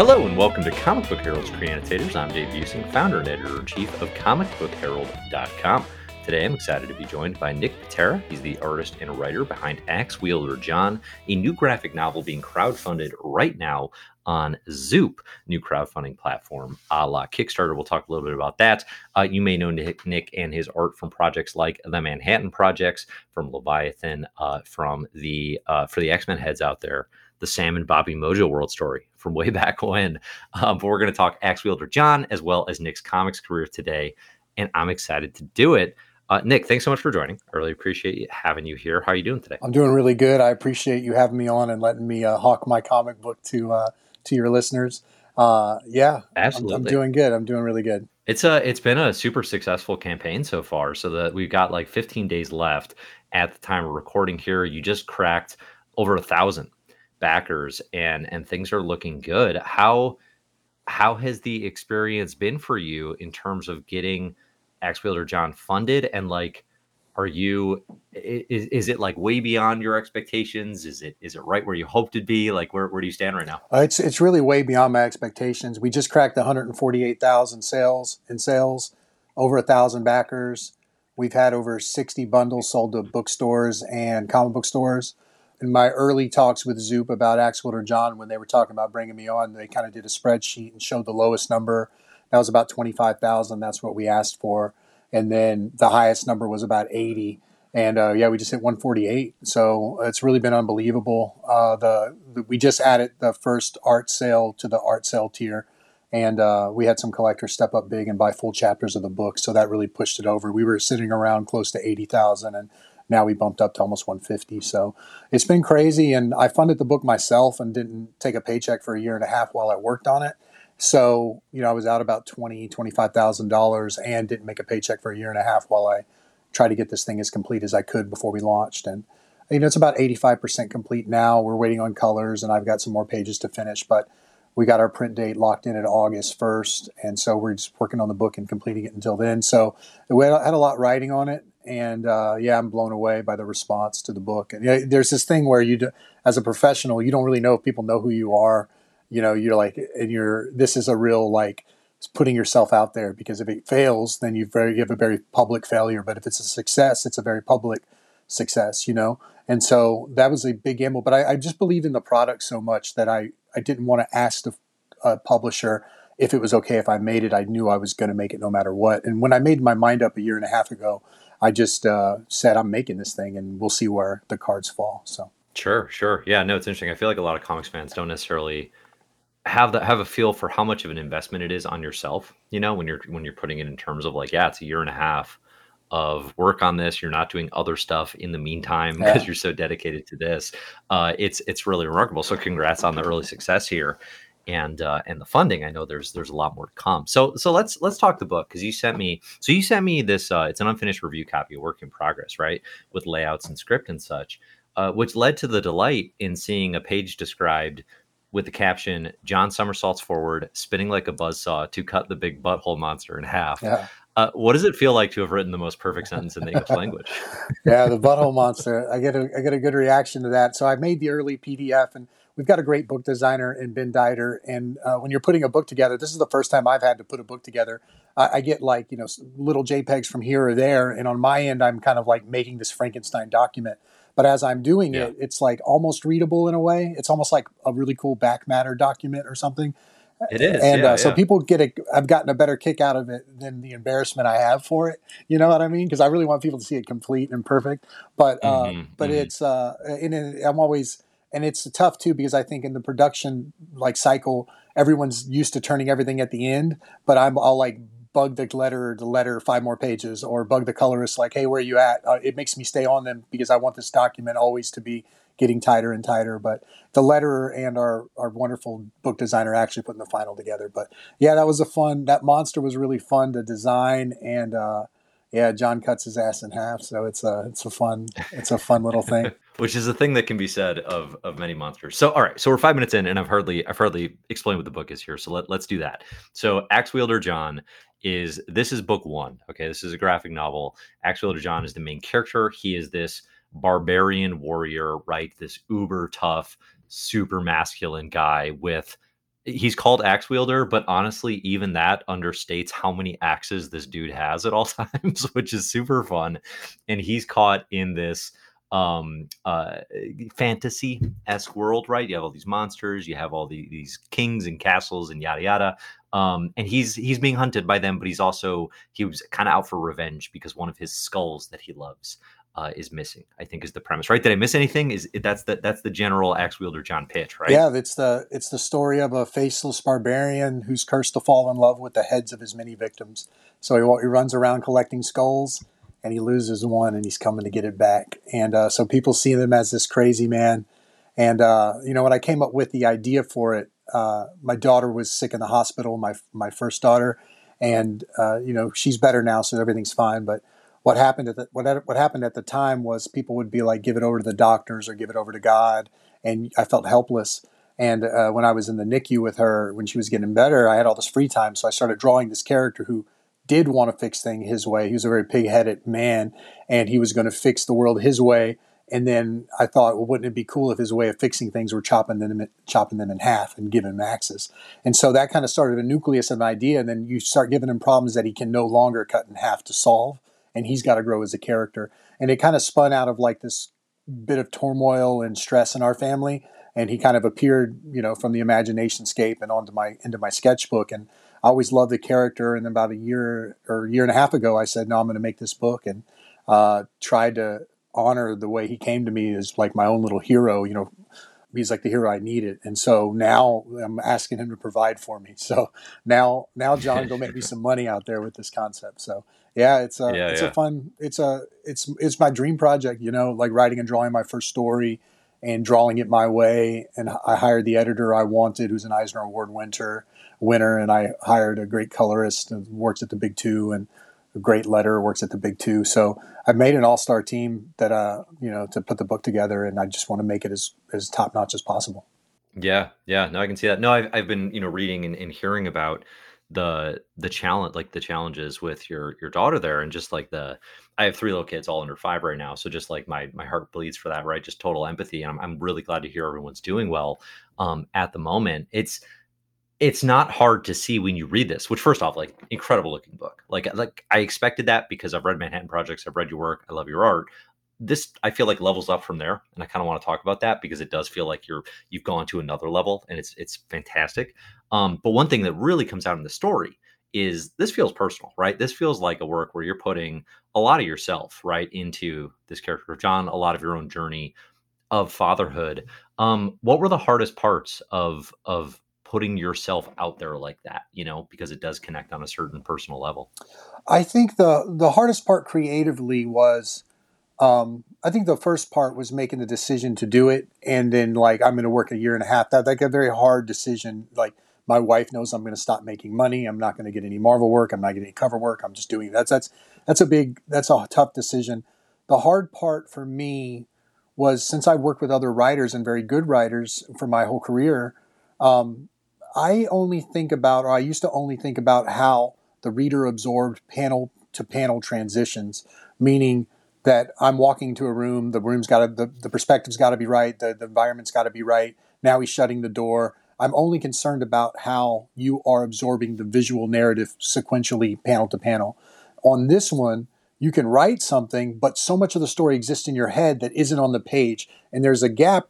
Hello and welcome to Comic Book Herald's Creannotators. I'm Dave Buesing, founder and editor-in-chief of comicbookherald.com. Today I'm excited to be joined by Nick Pitarra. He's the artist and writer behind Axe Wielder John, a new graphic novel being crowdfunded right now on Zoop, new crowdfunding platform a la Kickstarter. We'll talk a little bit about that. Uh, you may know Nick, Nick, and his art from projects like the Manhattan Projects, from Leviathan, uh, from the uh, for the X Men heads out there the Sam and Bobby Mojo World story from way back when. Um, but we're going to talk Axe Wielder John as well as Nick's comics career today, and I'm excited to do it. Uh, Nick, thanks so much for joining. I really appreciate you, having you here. How are you doing today? I'm doing really good. I appreciate you having me on and letting me uh, hawk my comic book to uh, to your listeners. Uh, yeah, absolutely. I'm, I'm, doing good. I'm doing really good. It's a it's been a super successful campaign so far. So that we've got like 15 days left at the time of recording here. You just cracked over a thousand backers and and things are looking good how how has the experience been for you in terms of getting Axe Wielder John funded? And like are you is, is it like way beyond your expectations? Is it is it right where you hoped to be? Like where, where do you stand right now? Uh, it's it's really way beyond my expectations. We just cracked 148,000 sales in sales over a thousand backers. We've had over 60 bundles sold to bookstores and comic book stores in my early talks with Zoop about Axe Wielder John, when they were talking about bringing me on, they kind of did a spreadsheet and showed the lowest number. That was about 25,000. That's what we asked for. And then the highest number was about 80. And uh, yeah, we just hit 148. So it's really been unbelievable. Uh, the, the, we just added the first art sale to the art sale tier, and uh, we had some collectors step up big and buy full chapters of the book. So that really pushed it over. We were sitting around close to 80,000, and now we bumped up to almost 150. So it's been crazy. And I funded the book myself and didn't take a paycheck for a year and a half while I worked on it. So, you know, I was out about twenty, twenty-five thousand dollars and didn't make a paycheck for a year and a half while I tried to get this thing as complete as I could before we launched. And you know, it's about 85% complete now. We're waiting on colors and I've got some more pages to finish, but we got our print date locked in at August 1st. And so we're just working on the book and completing it until then. So we had a lot riding on it and uh, yeah, I'm blown away by the response to the book. And yeah, there's this thing where you, do, as a professional, you don't really know if people know who you are. You know, you're like, and you're. This is a real like putting yourself out there because if it fails, then you very you have a very public failure. But if it's a success, it's a very public success. You know, and so that was a big gamble. But I, I just believe in the product so much that I I didn't want to ask the uh, publisher if it was okay if I made it. I knew I was going to make it no matter what. And when I made my mind up a year and a half ago I just uh, said I'm making this thing, and we'll see where the cards fall. So sure, sure, yeah. No, it's interesting. I feel like a lot of comics fans don't necessarily have that have a feel for how much of an investment it is on yourself. You know, when you're when you're putting it in terms of like, yeah, it's a year and a half of work on this. You're not doing other stuff in the meantime because yeah. you're so dedicated to this. Uh, it's it's really remarkable. So congrats on the early success here and uh, and the funding. I know there's there's a lot more to come. So so let's let's talk the book because you sent me so you sent me this. Uh, it's an unfinished review copy, a work in progress, right, with layouts and script and such, uh, which led to the delight in seeing a page described with the caption "John somersaults forward, spinning like a buzz saw to cut the big butthole monster in half." Yeah. Uh, what does it feel like to have written the most perfect sentence in the English language? yeah, the butthole monster. I get a I get a good reaction to that. So I made the early PDF and we've got a great book designer in Ben Dieter. And uh, when you're putting a book together, this is the first time I've had to put a book together. I, I get like, you know, little JPEGs from here or there. And on my end, I'm kind of like making this Frankenstein document. But as I'm doing yeah. it, it's like almost readable in a way. It's almost like a really cool back matter document or something. It is, and yeah, uh, so people get a. I've gotten a better kick out of it than the embarrassment I have for it. You know what I mean? Because I really want people to see it complete and perfect. But uh, mm-hmm, but mm-hmm. it's uh, and I'm always and it's tough too because I think in the production like cycle, everyone's used to turning everything at the end, but I'm I'll like bug the letter the letter five more pages or bug the colorist like hey where are you at uh, it makes me stay on them because i want this document always to be getting tighter and tighter but the letterer and our our wonderful book designer actually putting the final together but yeah that was a fun that monster was really fun to design and uh, yeah, John cuts his ass in half, so it's a it's a fun it's a fun little thing. Which is a thing that can be said of of many monsters. So all right, so we're five minutes in, and I've hardly I've hardly explained what the book is here. So let let's do that. So Axe Wielder John is this is book one. Okay, this is a graphic novel. Axe Wielder John is the main character. He is this barbarian warrior, right? This uber tough, super masculine guy with he's called axe wielder, but honestly, even that understates how many axes this dude has at all times, which is super fun. And he's caught in this um uh fantasy esque world, right? You have all these monsters, you have all the, these kings and castles and yada yada. Um, and he's he's being hunted by them, but he's also he was kind of out for revenge because one of his skulls that he loves uh, is missing. I think is the premise, right? Did I miss anything? Is that's the that's the general axe wielder John Pitch, right? Yeah, it's the it's the story of a faceless barbarian who's cursed to fall in love with the heads of his many victims. So he, he runs around collecting skulls, and he loses one, and he's coming to get it back. And uh, so people see him as this crazy man. And uh, you know, when I came up with the idea for it, uh, my daughter was sick in the hospital, my my first daughter, and uh, you know she's better now, so everything's fine. But what happened at the, what what happened at the time was people would be like, give it over to the doctors or give it over to God, and I felt helpless. And uh, when I was in the NICU with her, when she was getting better, I had all this free time, so I started drawing this character who did want to fix things his way. He was a very pig-headed man, and he was going to fix the world his way and then I thought, well, wouldn't it be cool if his way of fixing things were chopping them, chopping them in half and giving him axes? And so that kind of started a nucleus of an idea. And then you start giving him problems that he can no longer cut in half to solve. And he's got to grow as a character. And it kind of spun out of like this bit of turmoil and stress in our family. And he kind of appeared, you know, from the imagination scape and onto my into my sketchbook. And I always loved the character. And about a year or a year and a half ago, I said, no, I'm going to make this book and uh, tried to honor the way he came to me as like my own little hero. You know, he's like the hero I needed, and so now I'm asking him to provide for me. So now, now John, go make me some money out there with this concept. So yeah, it's a yeah, it's yeah. a fun it's a it's it's my dream project. You know, like writing and drawing my first story and drawing it my way. And I hired the editor I wanted, who's an Eisner Award winner. Winner, and I hired a great colorist and works at the Big Two, and a great letter, works at the Big Two. So I've made an all star team that uh you know to put the book together, and I just want to make it as as top notch as possible. Yeah, yeah, no, I can see that. No, I've I've been you know reading and, and hearing about the the challenge like the challenges with your your daughter there and just like the i have three little kids all under five right now so just like my my heart bleeds for that right just total empathy and i'm, I'm really glad to hear everyone's doing well um at the moment it's it's not hard to see when you read this which first off like incredible looking book. Like like i expected that because i've read manhattan projects i've read your work i love your art. This i feel like levels up from there and i kind of want to talk about that because it does feel like you're you've gone to another level and it's it's fantastic. Um, but one thing that really comes out in the story is this feels personal right? This feels like a work where you're putting a lot of yourself right into this character of john a lot of your own journey of fatherhood. Um, what were the hardest parts of of putting yourself out there like that, you know, because it does connect on a certain personal level? I think the the hardest part creatively was um, I think the first part was making the decision to do it, and then like I'm going to work a year and a half. That like a very hard decision. Like my wife knows I'm going to stop making money. I'm not going to get any Marvel work. I'm not getting any cover work. I'm just doing that's that's that's a big that's a tough decision. The hard part for me was since I've worked with other writers and very good writers for my whole career. Um, I only think about, or I used to only think about how the reader absorbed panel to panel transitions, meaning that I'm walking into a room, the room's got to, the, the perspective's got to be right, the, the environment's got to be right. Now he's shutting the door. I'm only concerned about how you are absorbing the visual narrative sequentially, panel to panel. On this one, you can write something, but so much of the story exists in your head that isn't on the page. And there's a gap.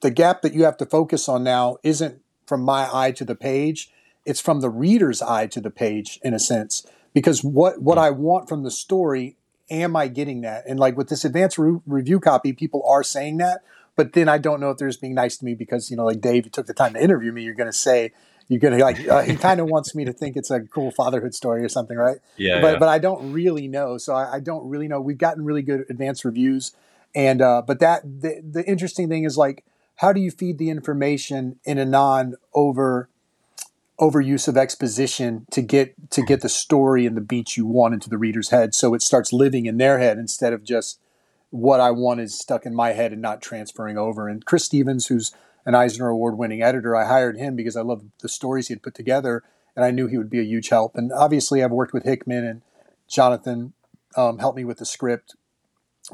The gap that you have to focus on now isn't from my eye to the page. It's from the reader's eye to the page, in a sense, because what what I want from the story, am I getting that? And like with this advanced re- review copy, people are saying that, but then I don't know if they're just being nice to me because you know, like Dave, you took the time to interview me. You're going to say you're going to like uh, he kind of wants me to think it's a cool fatherhood story or something, right? Yeah. But yeah. but I don't really know, so I, I, don't really know. We've gotten really good advanced reviews, and uh, but that the the interesting thing is like how do you feed the information in a non over overuse of exposition to get to get the story and the beats you want into the reader's head so it starts living in their head instead of just what I want is stuck in my head and not transferring over. And Chris Stevens, who's an Eisner Award winning editor, I hired him because I love the stories he had put together and I knew he would be a huge help. And obviously, I've worked with Hickman and Jonathan um, helped me with the script.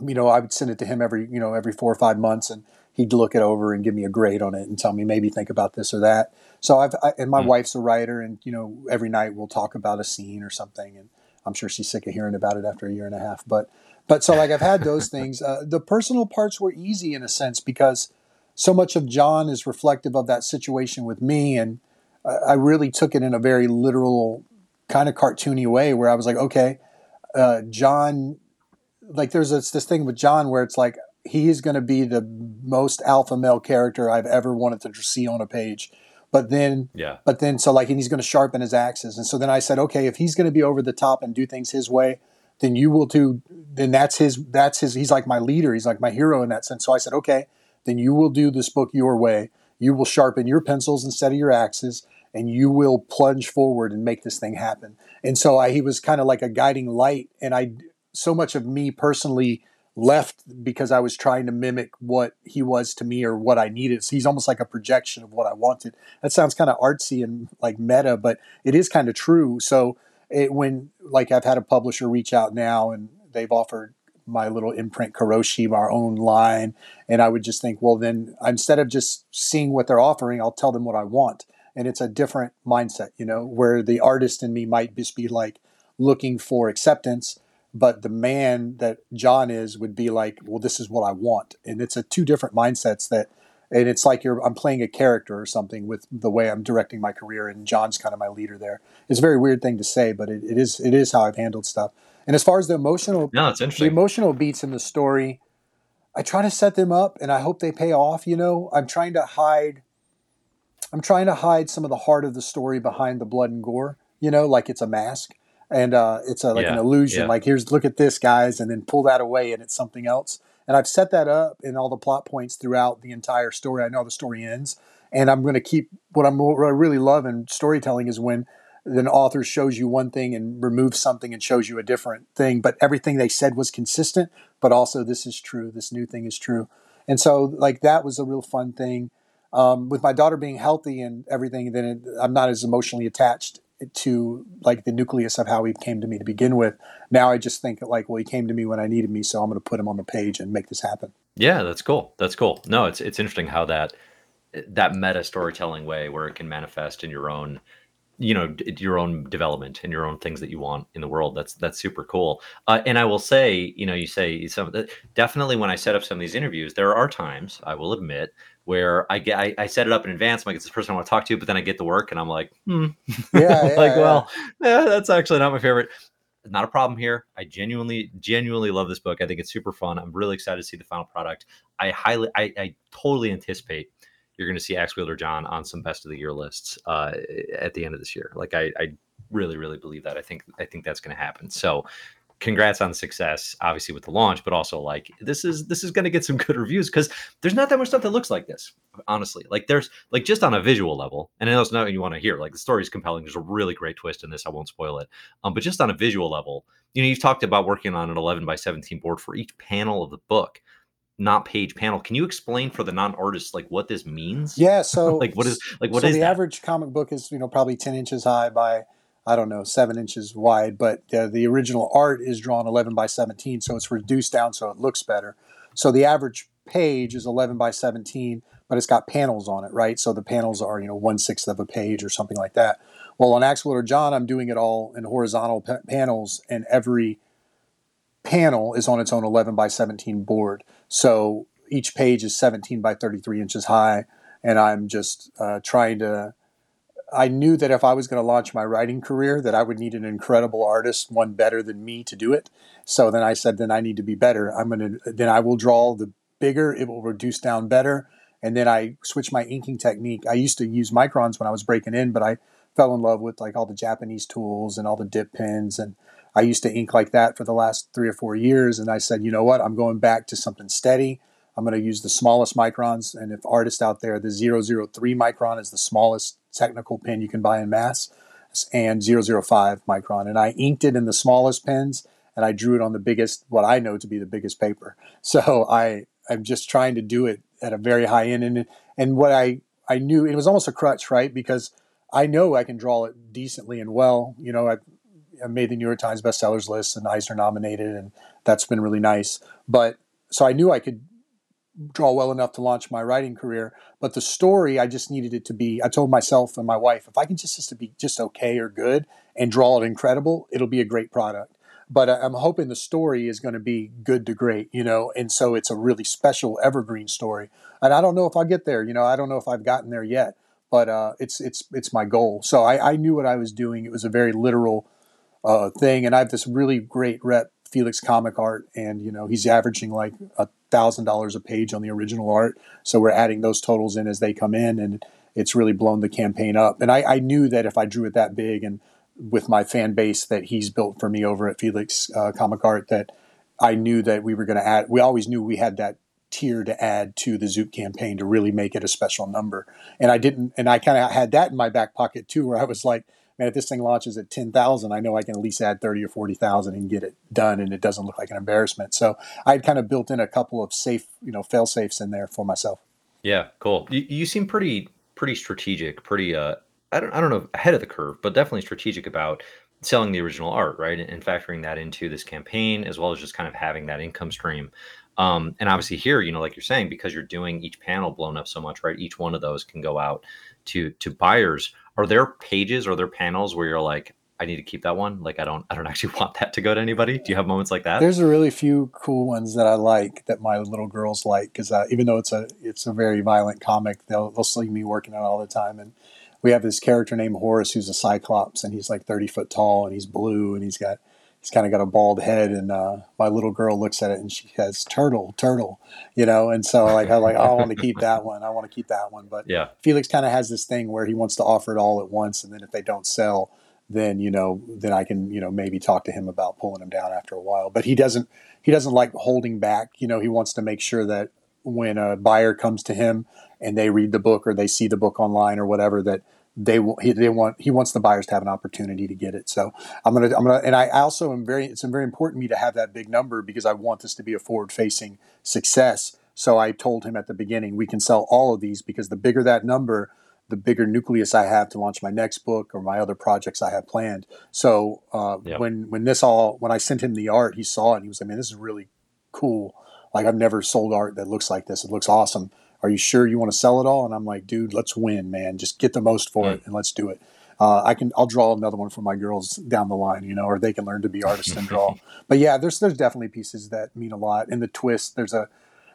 You know, I would send it to him every you know every four or five months, and he'd look it over and give me a grade on it and tell me maybe think about this or that. So I've I, and my mm. wife's a writer, and you know every night we'll talk about a scene or something, and I'm sure she's sick of hearing about it after a year and a half. But but so like I've had those things. Uh, the personal parts were easy in a sense because so much of John is reflective of that situation with me, and I really took it in a very literal kind of cartoony way where I was like, okay, uh, John, like there's this, this thing with John where it's like he is going to be the most alpha male character I've ever wanted to see on a page. But then, yeah. But then, so like, and he's going to sharpen his axes, and so then I said, okay, if he's going to be over the top and do things his way, then you will do. Then that's his. That's his. He's like my leader. He's like my hero in that sense. So I said, okay, then you will do this book your way. You will sharpen your pencils instead of your axes, and you will plunge forward and make this thing happen. And so I, he was kind of like a guiding light, and I so much of me personally left because I was trying to mimic what he was to me or what I needed. So he's almost like a projection of what I wanted. That sounds kind of artsy and like meta, but it is kind of true. So it, when like I've had a publisher reach out now and they've offered my little imprint Kiroshi, our own line, and I would just think, well, then instead of just seeing what they're offering, I'll tell them what I want. And it's a different mindset, you know, where the artist in me might just be like looking for acceptance but the man that John is would be like, well, this is what I want, and it's a two different mindsets that, and it's like you're I'm playing a character or something with the way I'm directing my career, and John's kind of my leader there. It's a very weird thing to say, but it, it is it is how I've handled stuff. And as far as the emotional, no, it's interesting. The emotional beats in the story, I try to set them up, and I hope they pay off. You know, I'm trying to hide. I'm trying to hide some of the heart of the story behind the blood and gore. You know, like it's a mask and uh, it's a, like yeah, an illusion. Yeah. Like here's look at this, guys, and then pull that away, and it's something else. And I've set that up in all the plot points throughout the entire story. I know the story ends, and I'm going to keep what I'm what I really love in storytelling is when an author shows you one thing and removes something and shows you a different thing, but everything they said was consistent. But also, this is true. This new thing is true, and so like that was a real fun thing. Um, with my daughter being healthy and everything, then it, I'm not as emotionally attached to like the nucleus of how he came to me to begin with. Now I just think like, well, he came to me when I needed me, so I'm going to put him on the page and make this happen. Yeah, that's cool. That's cool. No, it's it's interesting how that that meta storytelling way where it can manifest in your own you know your own development and your own things that you want in the world that's that's super cool uh, and i will say you know you say some definitely when i set up some of these interviews there are times i will admit where I get I, I, set it up in advance. I'm like, it's this person I want to talk to, but then I get the work and I'm like, hmm. Yeah, yeah like, yeah. well, yeah, that's actually not my favorite. Not a problem here. I genuinely, genuinely love this book. I think it's super fun. I'm really excited to see the final product. I highly, I, I totally anticipate you're going to see Axe Wielder John on some best of the year lists uh, at the end of this year. Like I, I really, really believe that. I think, I think that's going to happen. So congrats on the success obviously with the launch but also like this is this is going to get some good reviews because there's not that much stuff that looks like this honestly like there's like just on a visual level and i know it's not what you want to hear like the story is compelling there's a really great twist in this i won't spoil it um, but just on a visual level you know you've talked about working on an 11 by 17 board for each panel of the book not page panel can you explain for the non-artists like what this means yeah so like what is like what so is the that? average comic book is you know probably 10 inches high by I don't know, seven inches wide, but uh, the original art is drawn 11 by 17, so it's reduced down so it looks better. So the average page is 11 by 17, but it's got panels on it, right? So the panels are, you know, one sixth of a page or something like that. Well, on Axe Wielder John, I'm doing it all in horizontal pa- panels, and every panel is on its own 11 by 17 board. So each page is 17 by 33 inches high, and I'm just uh, trying to I knew that if I was going to launch my writing career, that I would need an incredible artist, one better than me, to do it. So then I said, then I need to be better. I'm going to then I will draw the bigger. It will reduce down better, and then I switch my inking technique. I used to use microns when I was breaking in, but I fell in love with like all the Japanese tools and all the dip pens, and I used to ink like that for the last three or four years. And I said, you know what? I'm going back to something steady. I'm going to use the smallest microns. And if artists out there, the 003 micron is the smallest technical pen you can buy in mass, and 005 micron. And I inked it in the smallest pens and I drew it on the biggest, what I know to be the biggest paper. So I, I'm just trying to do it at a very high end. And, and what I, I knew, it was almost a crutch, right? Because I know I can draw it decently and well. You know, I made the New York Times bestsellers list and Eisner nominated, and that's been really nice. But so I knew I could draw well enough to launch my writing career. But the story, I just needed it to be. I told myself and my wife, if I can just just be just okay or good and draw it incredible, it'll be a great product. But I'm hoping the story is going to be good to great, you know, and so it's a really special evergreen story. And I don't know if I'll get there, you know, I don't know if I've gotten there yet, but uh, it's it's it's my goal. So I, I knew what I was doing. It was a very literal uh, thing, and I have this really great rep Felix Comic Art, and you know he's averaging like a thousand dollars a page on the original art. So we're adding those totals in as they come in, and it's really blown the campaign up. And I, I knew that if I drew it that big and with my fan base that he's built for me over at Felix uh, Comic Art, that I knew that we were going to add. We always knew we had that tier to add to the Zoop campaign to really make it a special number. And I didn't, and I kind of had that in my back pocket too, where I was like, man, if this thing launches at 10,000, I know I can at least add 30 or 40,000 and get it done and it doesn't look like an embarrassment. So I had kind of built in a couple of safe, you know, fail safes in there for myself. Yeah, cool. You, you seem pretty, pretty strategic, pretty, uh, I don't, I don't know, ahead of the curve, but definitely strategic about selling the original art, right? And factoring that into this campaign, as well as just kind of having that income stream. Um, and obviously here, you know, like you're saying, because you're doing each panel blown up so much, right? Each one of those can go out to to buyers are there pages or there panels where you're like I need to keep that one. Like I don't, I don't actually want that to go to anybody. Do you have moments like that? There's a really few cool ones that I like that my little girls like because uh, even though it's a, it's a very violent comic, they'll they'll see me working on it all the time. And we have this character named Horace who's a Cyclops, and he's like 30 foot tall, and he's blue, and he's got he's kind of got a bald head and uh, my little girl looks at it and she says turtle turtle you know? And so like i like oh, i want to keep that one. I want to keep that one. But yeah. Felix kind of has this thing where he wants to offer it all at once and then if they don't sell then you know then i can you know maybe talk to him about pulling him down after a while. But he doesn't he doesn't like holding back you know? He wants to make sure that when a buyer comes to him and they read the book or they see the book online or whatever that they he they want he wants the buyers to have an opportunity to get it. So I'm gonna I'm gonna and I also am very it's very important to me to have that big number because I want this to be a forward facing success. So I told him at the beginning we can sell all of these because the bigger that number, the bigger nucleus I have to launch my next book or my other projects I have planned. So uh, yep. when when this all when I sent him the art, he saw it and he was like, "Man, this is really cool. Like I've never sold art that looks like this. It looks awesome." Are you sure you want to sell it all? And I'm like, dude, let's win, man. Just get the most for mm. it and let's do it. Uh, I can, I'll draw another one for my girls down the line, you know, or they can learn to be artists and draw. but yeah, there's, there's definitely pieces that mean a lot. And the twist, there's a,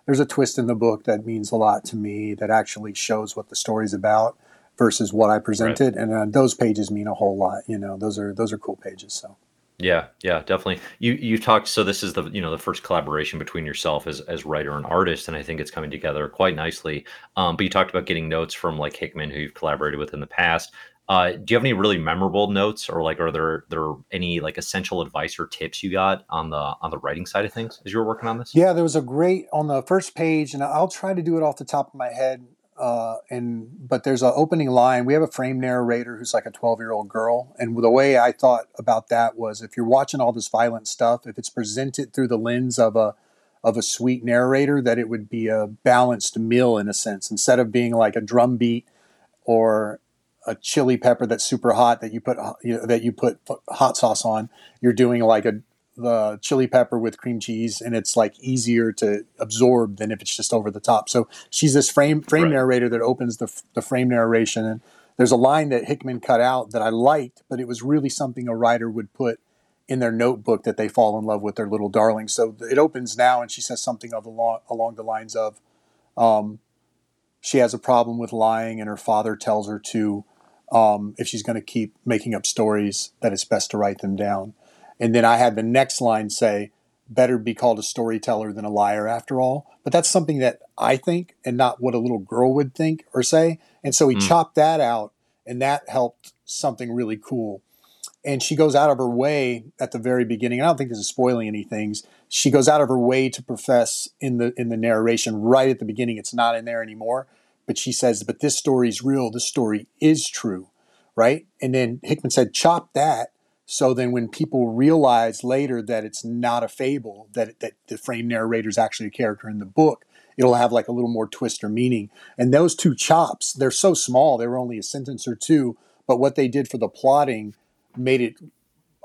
there's a twist in the book that means a lot to me that actually shows what the story's about versus what I presented. Right. And uh, those pages mean a whole lot, you know, those are, those are cool pages. So. Yeah, yeah, definitely. You you talked so this is the you know the first collaboration between yourself as as writer and artist, and I think it's coming together quite nicely. Um, but you talked about getting notes from like Hickman, who you've collaborated with in the past. Uh, do you have any really memorable notes, or like are there there any like essential advice or tips you got on the on the writing side of things as you were working on this? Yeah, there was a great on the first page, and I'll try to do it off the top of my head. Uh, and but there's an opening line. We have a frame narrator who's like a 12 year old girl, and the way I thought about that was if you're watching all this violent stuff, if it's presented through the lens of a of a sweet narrator, that it would be a balanced meal in a sense, instead of being like a drum beat or a chili pepper that's super hot that you put you know, that you put hot sauce on. You're doing like a the chili pepper with cream cheese and it's like easier to absorb than if it's just over the top. So she's this frame frame right. narrator that opens the the frame narration and there's a line that Hickman cut out that I liked, but it was really something a writer would put in their notebook that they fall in love with their little darling. So it opens now and she says something of along, along the lines of um, she has a problem with lying and her father tells her to um, if she's going to keep making up stories that it's best to write them down. And then I had the next line say, better be called a storyteller than a liar after all. But that's something that I think and not what a little girl would think or say. And so he mm. chopped that out and that helped something really cool. And she goes out of her way at the very beginning. I don't think this is spoiling any things. She goes out of her way to profess in the in the narration right at the beginning. It's not in there anymore. But she says, "But this story is real. This story is true." Right? And then Hickman said, "Chop that so then when people realize later that it's not a fable, that, that the frame narrator is actually a character in the book, it'll have like a little more twist or meaning. And those two chops, they're so small, they were only a sentence or two, but what they did for the plotting made it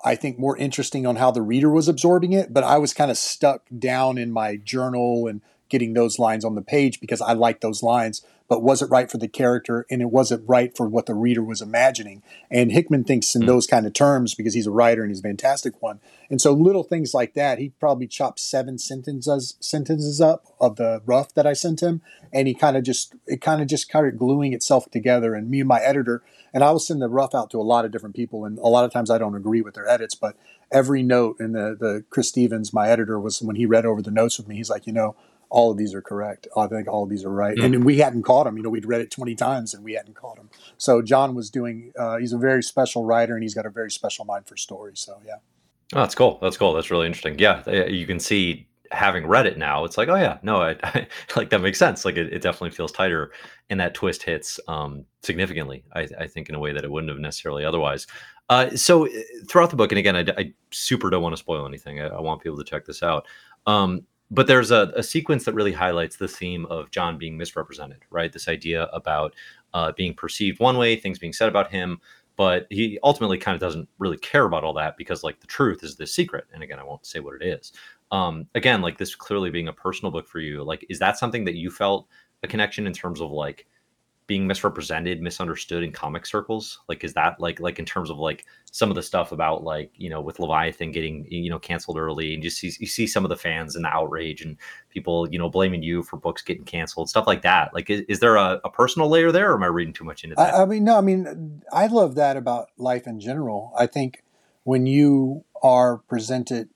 I think more interesting on how the reader was absorbing it, but I was kind of stuck down in my journal and getting those lines on the page because I like those lines, but was it right for the character and it wasn't right for what the reader was imagining. And Hickman thinks in mm. those kind of terms because he's a writer and he's a fantastic one. And so little things like that, he probably chopped seven sentences sentences up of the rough that I sent him, and he kind of just it kind of just started gluing itself together. And me and my editor, and I will send the rough out to a lot of different people, and a lot of times I don't agree with their edits, but every note and the the Chris Stevens, my editor, was when he read over the notes with me, he's like, you know, all of these are correct. I think all of these are right. And we hadn't caught him. You know, we'd read it 20 times and we hadn't caught him. So John was doing, uh, he's a very special writer and he's got a very special mind for stories. So, yeah. Oh, that's cool. That's cool. That's really interesting. Yeah. You can see having read it now, it's like, oh yeah, no, I, I like that makes sense. Like it, it, definitely feels tighter and that twist hits um, significantly, I, I, think in a way that it wouldn't have necessarily otherwise. Uh, so uh, throughout the book, and again, I, I super don't want to spoil anything. I, I, want people to check this out. Um, but there's a, a, sequence that really highlights the theme of John being misrepresented, right? This idea about uh, being perceived one way, things being said about him, but he ultimately kind of doesn't really care about all that because, like, the truth is the secret. And again, I won't say what it is. Um, again, like this clearly being a personal book for you, like, is that something that you felt a connection in terms of like being misrepresented, misunderstood in comic circles? Like, is that like like in terms of like some of the stuff about like you know with Leviathan getting you know canceled early, and just see, you see some of the fans and the outrage and people you know blaming you for books getting canceled, stuff like that. Like, is, is there a, a, personal layer there, or am I reading too much into that? I, I mean, no, I mean, I love that about life in general. I think when you are presented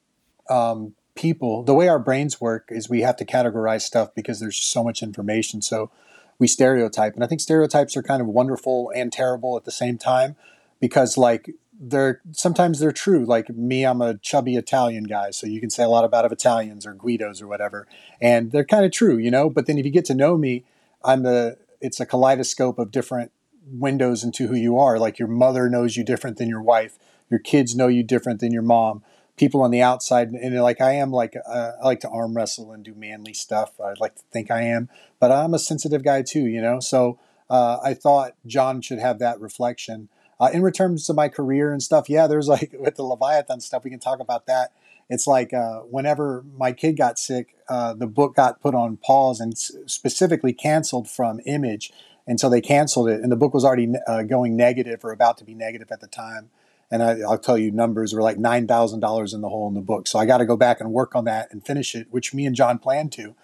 um, people, the way our brains work is we have to categorize stuff because there's so much information. So we stereotype. And I think stereotypes are kind of wonderful and terrible at the same time because like they're sometimes they're true. Like me, I'm a chubby Italian guy, so you can say a lot about of Italians or Guidos or whatever, and they're kind of true, you know. But then if you get to know me, I'm the it's a kaleidoscope of different windows into who you are. Like your mother knows you different than your wife, your kids know you different than your mom, people on the outside and like I am like uh, I like to arm wrestle and do manly stuff. I'd like to think I am, but I'm a sensitive guy too, you know. So uh, I thought John should have that reflection. Uh, in terms of my career and stuff, yeah, there's like with the Leviathan stuff, we can talk about that. It's like uh, whenever my kid got sick, uh, the book got put on pause and specifically canceled from Image, and so they canceled it. And the book was already uh, going negative or about to be negative at the time and I, will tell you numbers were like nine thousand dollars in the hole in the book. So I got to go back and work on that and finish it, which me and John planned to.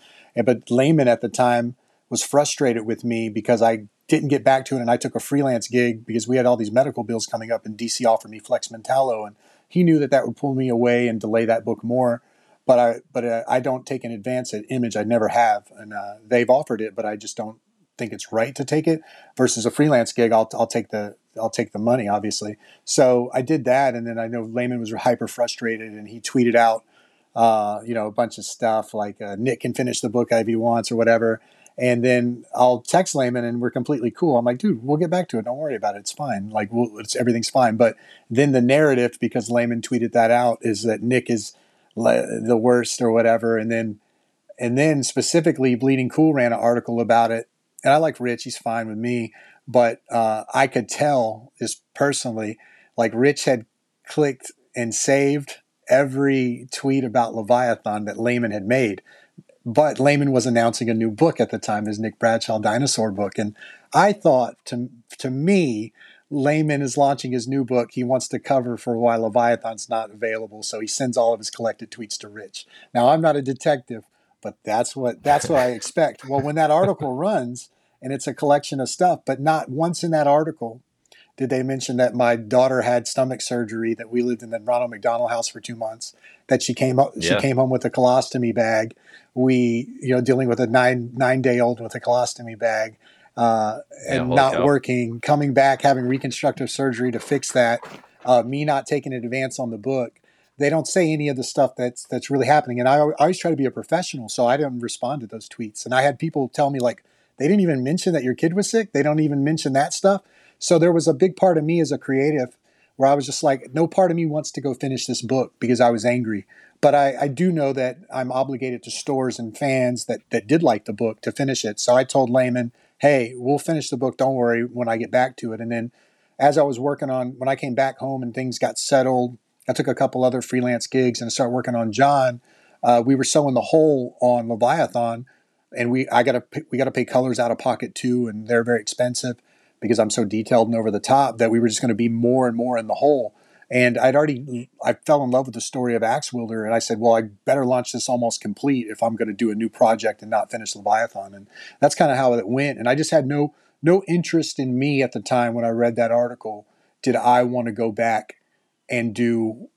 But Layman at the time was frustrated with me because I didn't get back to it, and I took a freelance gig because we had all these medical bills coming up, and DC offered me Flex Mentallo, and he knew that that would pull me away and delay that book more. But I but uh, I don't take an advance at Image. I never have, and uh, they've offered it, but I just don't think it's right to take it. Versus a freelance gig, I'll I'll take the I'll take the money, obviously. So I did that, and then I know Layman was hyper frustrated, and he tweeted out, uh, you know, a bunch of stuff like uh, Nick can finish the book if he wants or whatever. And then I'll text Layman, and we're completely cool. I'm like, dude, we'll get back to it. Don't worry about it. It's fine. Like, we'll, it's everything's fine. But then the narrative, because Layman tweeted that out, is that Nick is the worst or whatever. And then, and then specifically, Bleeding Cool ran an article about it. And I like Rich. He's fine with me but uh, I could tell just personally, like Rich had clicked and saved every tweet about Leviathan that Layman had made. But Layman was announcing a new book at the time, his Nick Bradshaw dinosaur book. And I thought to, to me, Layman is launching his new book. He wants to cover for why Leviathan's not available. So he sends all of his collected tweets to Rich. Now I'm not a detective, but that's what that's what I expect. Well, when that article runs, and it's a collection of stuff. But not once in that article did they mention that my daughter had stomach surgery, that we lived in the Ronald McDonald house for two months, that she came up, yeah. she came home with a colostomy bag. We, you know, dealing with a nine nine day old with a colostomy bag. Uh, and yeah, not working, coming back, having reconstructive surgery to fix that, uh, me not taking an advance on the book. They don't say any of the stuff that's that's really happening, and I, I always try to be a professional, so I didn't respond to those tweets. And I had people tell me like, they didn't even mention that your kid was sick. They don't even mention that stuff. So there was a big part of me as a creative where I was just like, no part of me wants to go finish this book because I was angry. But I, I do know that I'm obligated to stores and fans that, that did like the book to finish it. So I told Layman, hey, we'll finish the book. Don't worry when I get back to it. And then as I was working on, when I came back home and things got settled, I took a couple other freelance gigs and started working on John. Uh, we were sewing the hole on Leviathan and we I got to we got to pay colors out of pocket too, and they're very expensive because I'm so detailed and over the top that we were just going to be more and more in the hole. And I'd already I fell in love with the story of Axe Wielder, and I said, well, I better launch this almost complete if I'm going to do a new project and not finish Leviathan. And that's kind of how it went. And I just had no no interest in me at the time when I read that article. Did I want to go back and do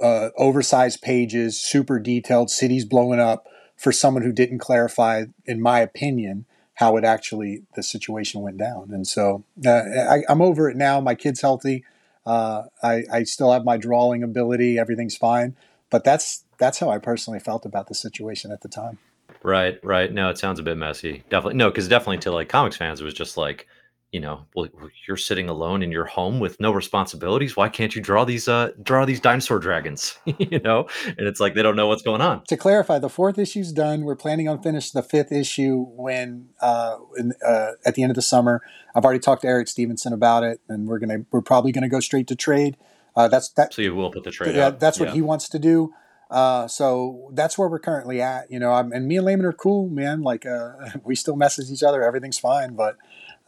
uh, oversized pages, super detailed, cities blowing up for someone who didn't clarify, in my opinion, how it actually the situation went down. And so uh, I, am over it now. My kid's healthy. Uh, I, I still have my drawing ability. Everything's fine. But that's that's how I personally felt about the situation at the time. Right, right. No, it sounds a bit messy. Definitely, no, because definitely to like comics fans, it was just like, you know, well, you're sitting alone in your home with no responsibilities. Why can't you draw these uh draw these dinosaur dragons? you know, and it's like they don't know what's going on. To clarify, the fourth issue's done. We're planning on finishing the fifth issue when uh, in, uh at the end of the summer. I've already talked to Eric Stephenson about it, and we're gonna we're probably gonna go straight to trade. Uh, that's that. So you will put the trade. Yeah, out. that's what yeah. he wants to do. Uh, so that's where we're currently at. You know, I'm, and me and Layman are cool, man. Like uh, we still message each other. Everything's fine, but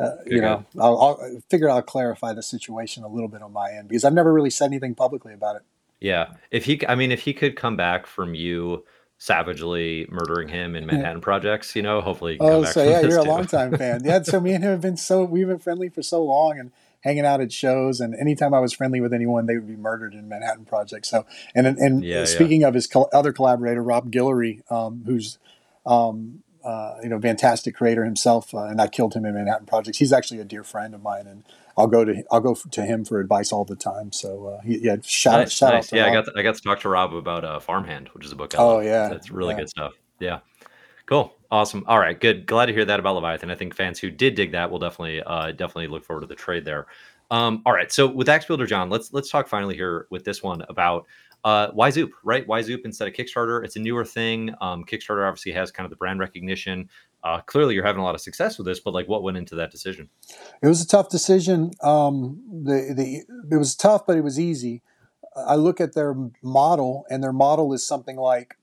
uh, you know, I'll, I'll, figure I'll clarify the situation a little bit on my end because I've never really said anything publicly about it. Yeah, if he, I mean, if he could come back from you savagely murdering him in Manhattan yeah. projects, you know, hopefully. oh, so yeah, you're too. a long time fan. Yeah, so me and him have been so we've been friendly for so long, and hanging out at shows. And anytime I was friendly with anyone, they would be murdered in Manhattan Project. So, and and yeah, speaking yeah. of his other collaborator, Rob Guillory, um, who's um, uh, you know, fantastic creator himself, uh, and I killed him in Manhattan Projects. He's actually a dear friend of mine, and I'll go to I'll go to him for advice all the time. So uh, he, yeah, shout nice, shout nice. out. yeah, Rob. I got to, I got to talk to Rob about uh, Farmhand, which is a book. I oh love. yeah, that's really yeah. good stuff. Yeah, cool, awesome. All right, good. Glad to hear that about Leviathan. I think fans who did dig that will definitely uh, definitely look forward to the trade there. Um, all right, so with Axe Wielder John, let's let's talk finally here with this one about uh, why Zoop, right? Why Zoop instead of Kickstarter? It's a newer thing. Um, Kickstarter obviously has kind of the brand recognition. Uh, clearly, you're having a lot of success with this, but like, what went into that decision? It was a tough decision. Um, the the it was tough, but it was easy. I look at their model, and their model is something like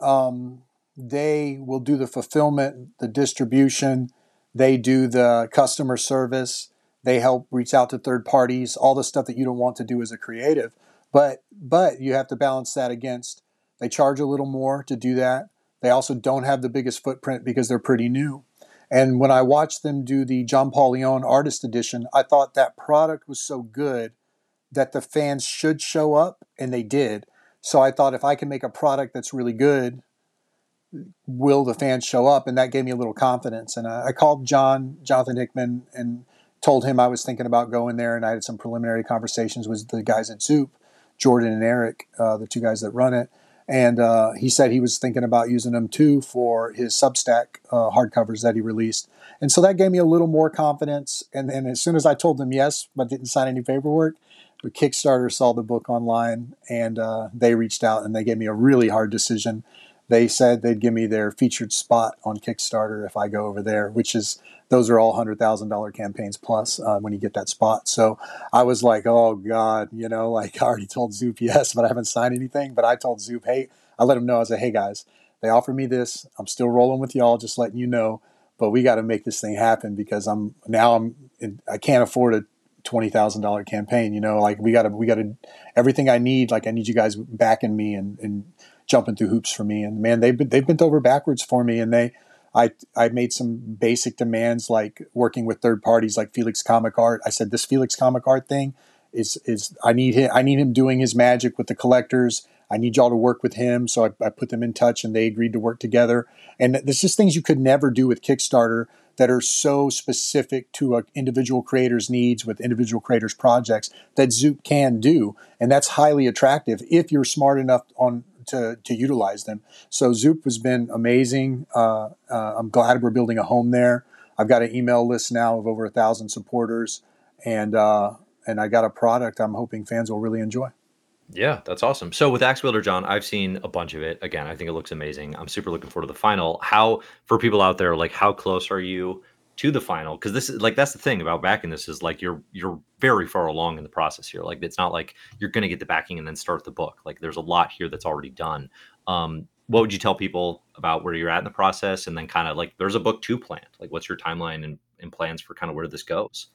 um, they will do the fulfillment, the distribution, they do the customer service, they help reach out to third parties, all the stuff that you don't want to do as a creative. But but you have to balance that against they charge a little more to do that. They also don't have the biggest footprint because they're pretty new. And when I watched them do the John Paul Leon Artist Edition, I thought that product was so good that the fans should show up, and they did. So I thought if I can make a product that's really good, will the fans show up? And that gave me a little confidence. And I, I called John, Jonathan Hickman, and told him I was thinking about going there. And I had some preliminary conversations with the guys at Zoop. Jordan and Eric, uh, the two guys that run it. And uh, he said he was thinking about using them too for his Substack uh, hardcovers that he released. And so that gave me a little more confidence. And then as soon as I told them yes, but didn't sign any paperwork, the Kickstarter saw the book online and uh, they reached out and they gave me a really hard decision. They said they'd give me their featured spot on Kickstarter if I go over there, which is those are all hundred thousand dollar campaigns plus uh, when you get that spot. So I was like, oh god, you know, like I already told Zoop yes, but I haven't signed anything. But I told Zoop, hey, I let him know. I said, hey guys, they offered me this. I'm still rolling with y'all, just letting you know. But we got to make this thing happen because I'm now I'm I can't afford a twenty thousand dollar campaign. You know, like we got to we got to everything I need. Like I need you guys backing me and and jumping through hoops for me. And man, they've been they've bent over backwards for me, and they I I made some basic demands like working with third parties like Felix Comic Art. I said this Felix Comic Art thing is is I need him I need him doing his magic with the collectors. I need y'all to work with him. So I, I put them in touch and they agreed to work together. And there's just things you could never do with Kickstarter that are so specific to an individual creator's needs with individual creators' projects that Zoop can do. And that's highly attractive if you're smart enough on to, to utilize them. So Zoop has been amazing. Uh, uh, I'm glad we're building a home there. I've got an email list now of over a thousand supporters, and uh, and I got a product I'm hoping fans will really enjoy. Yeah, that's awesome. So with Axe Wielder, John, I've seen a bunch of it. Again, I think it looks amazing. I'm super looking forward to the final. How for people out there, like how close are you to the final because this is like that's the thing about backing this is like you're you're very far along in the process here. Like it's not like you're going to get the backing and then start the book. Like there's a lot here that's already done. Um what would you tell people about where you're at in the process and then kind of like there's a book two planned like what's your timeline and, and plans for kind of where this goes?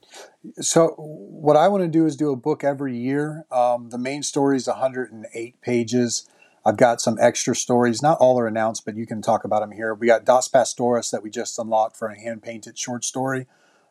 So what i want to do is do a book every year. Um, the main story is 108 pages i've got some extra stories. Not all are announced but you can talk about them here. We got dos Pastoris that we just unlocked for a hand painted short story.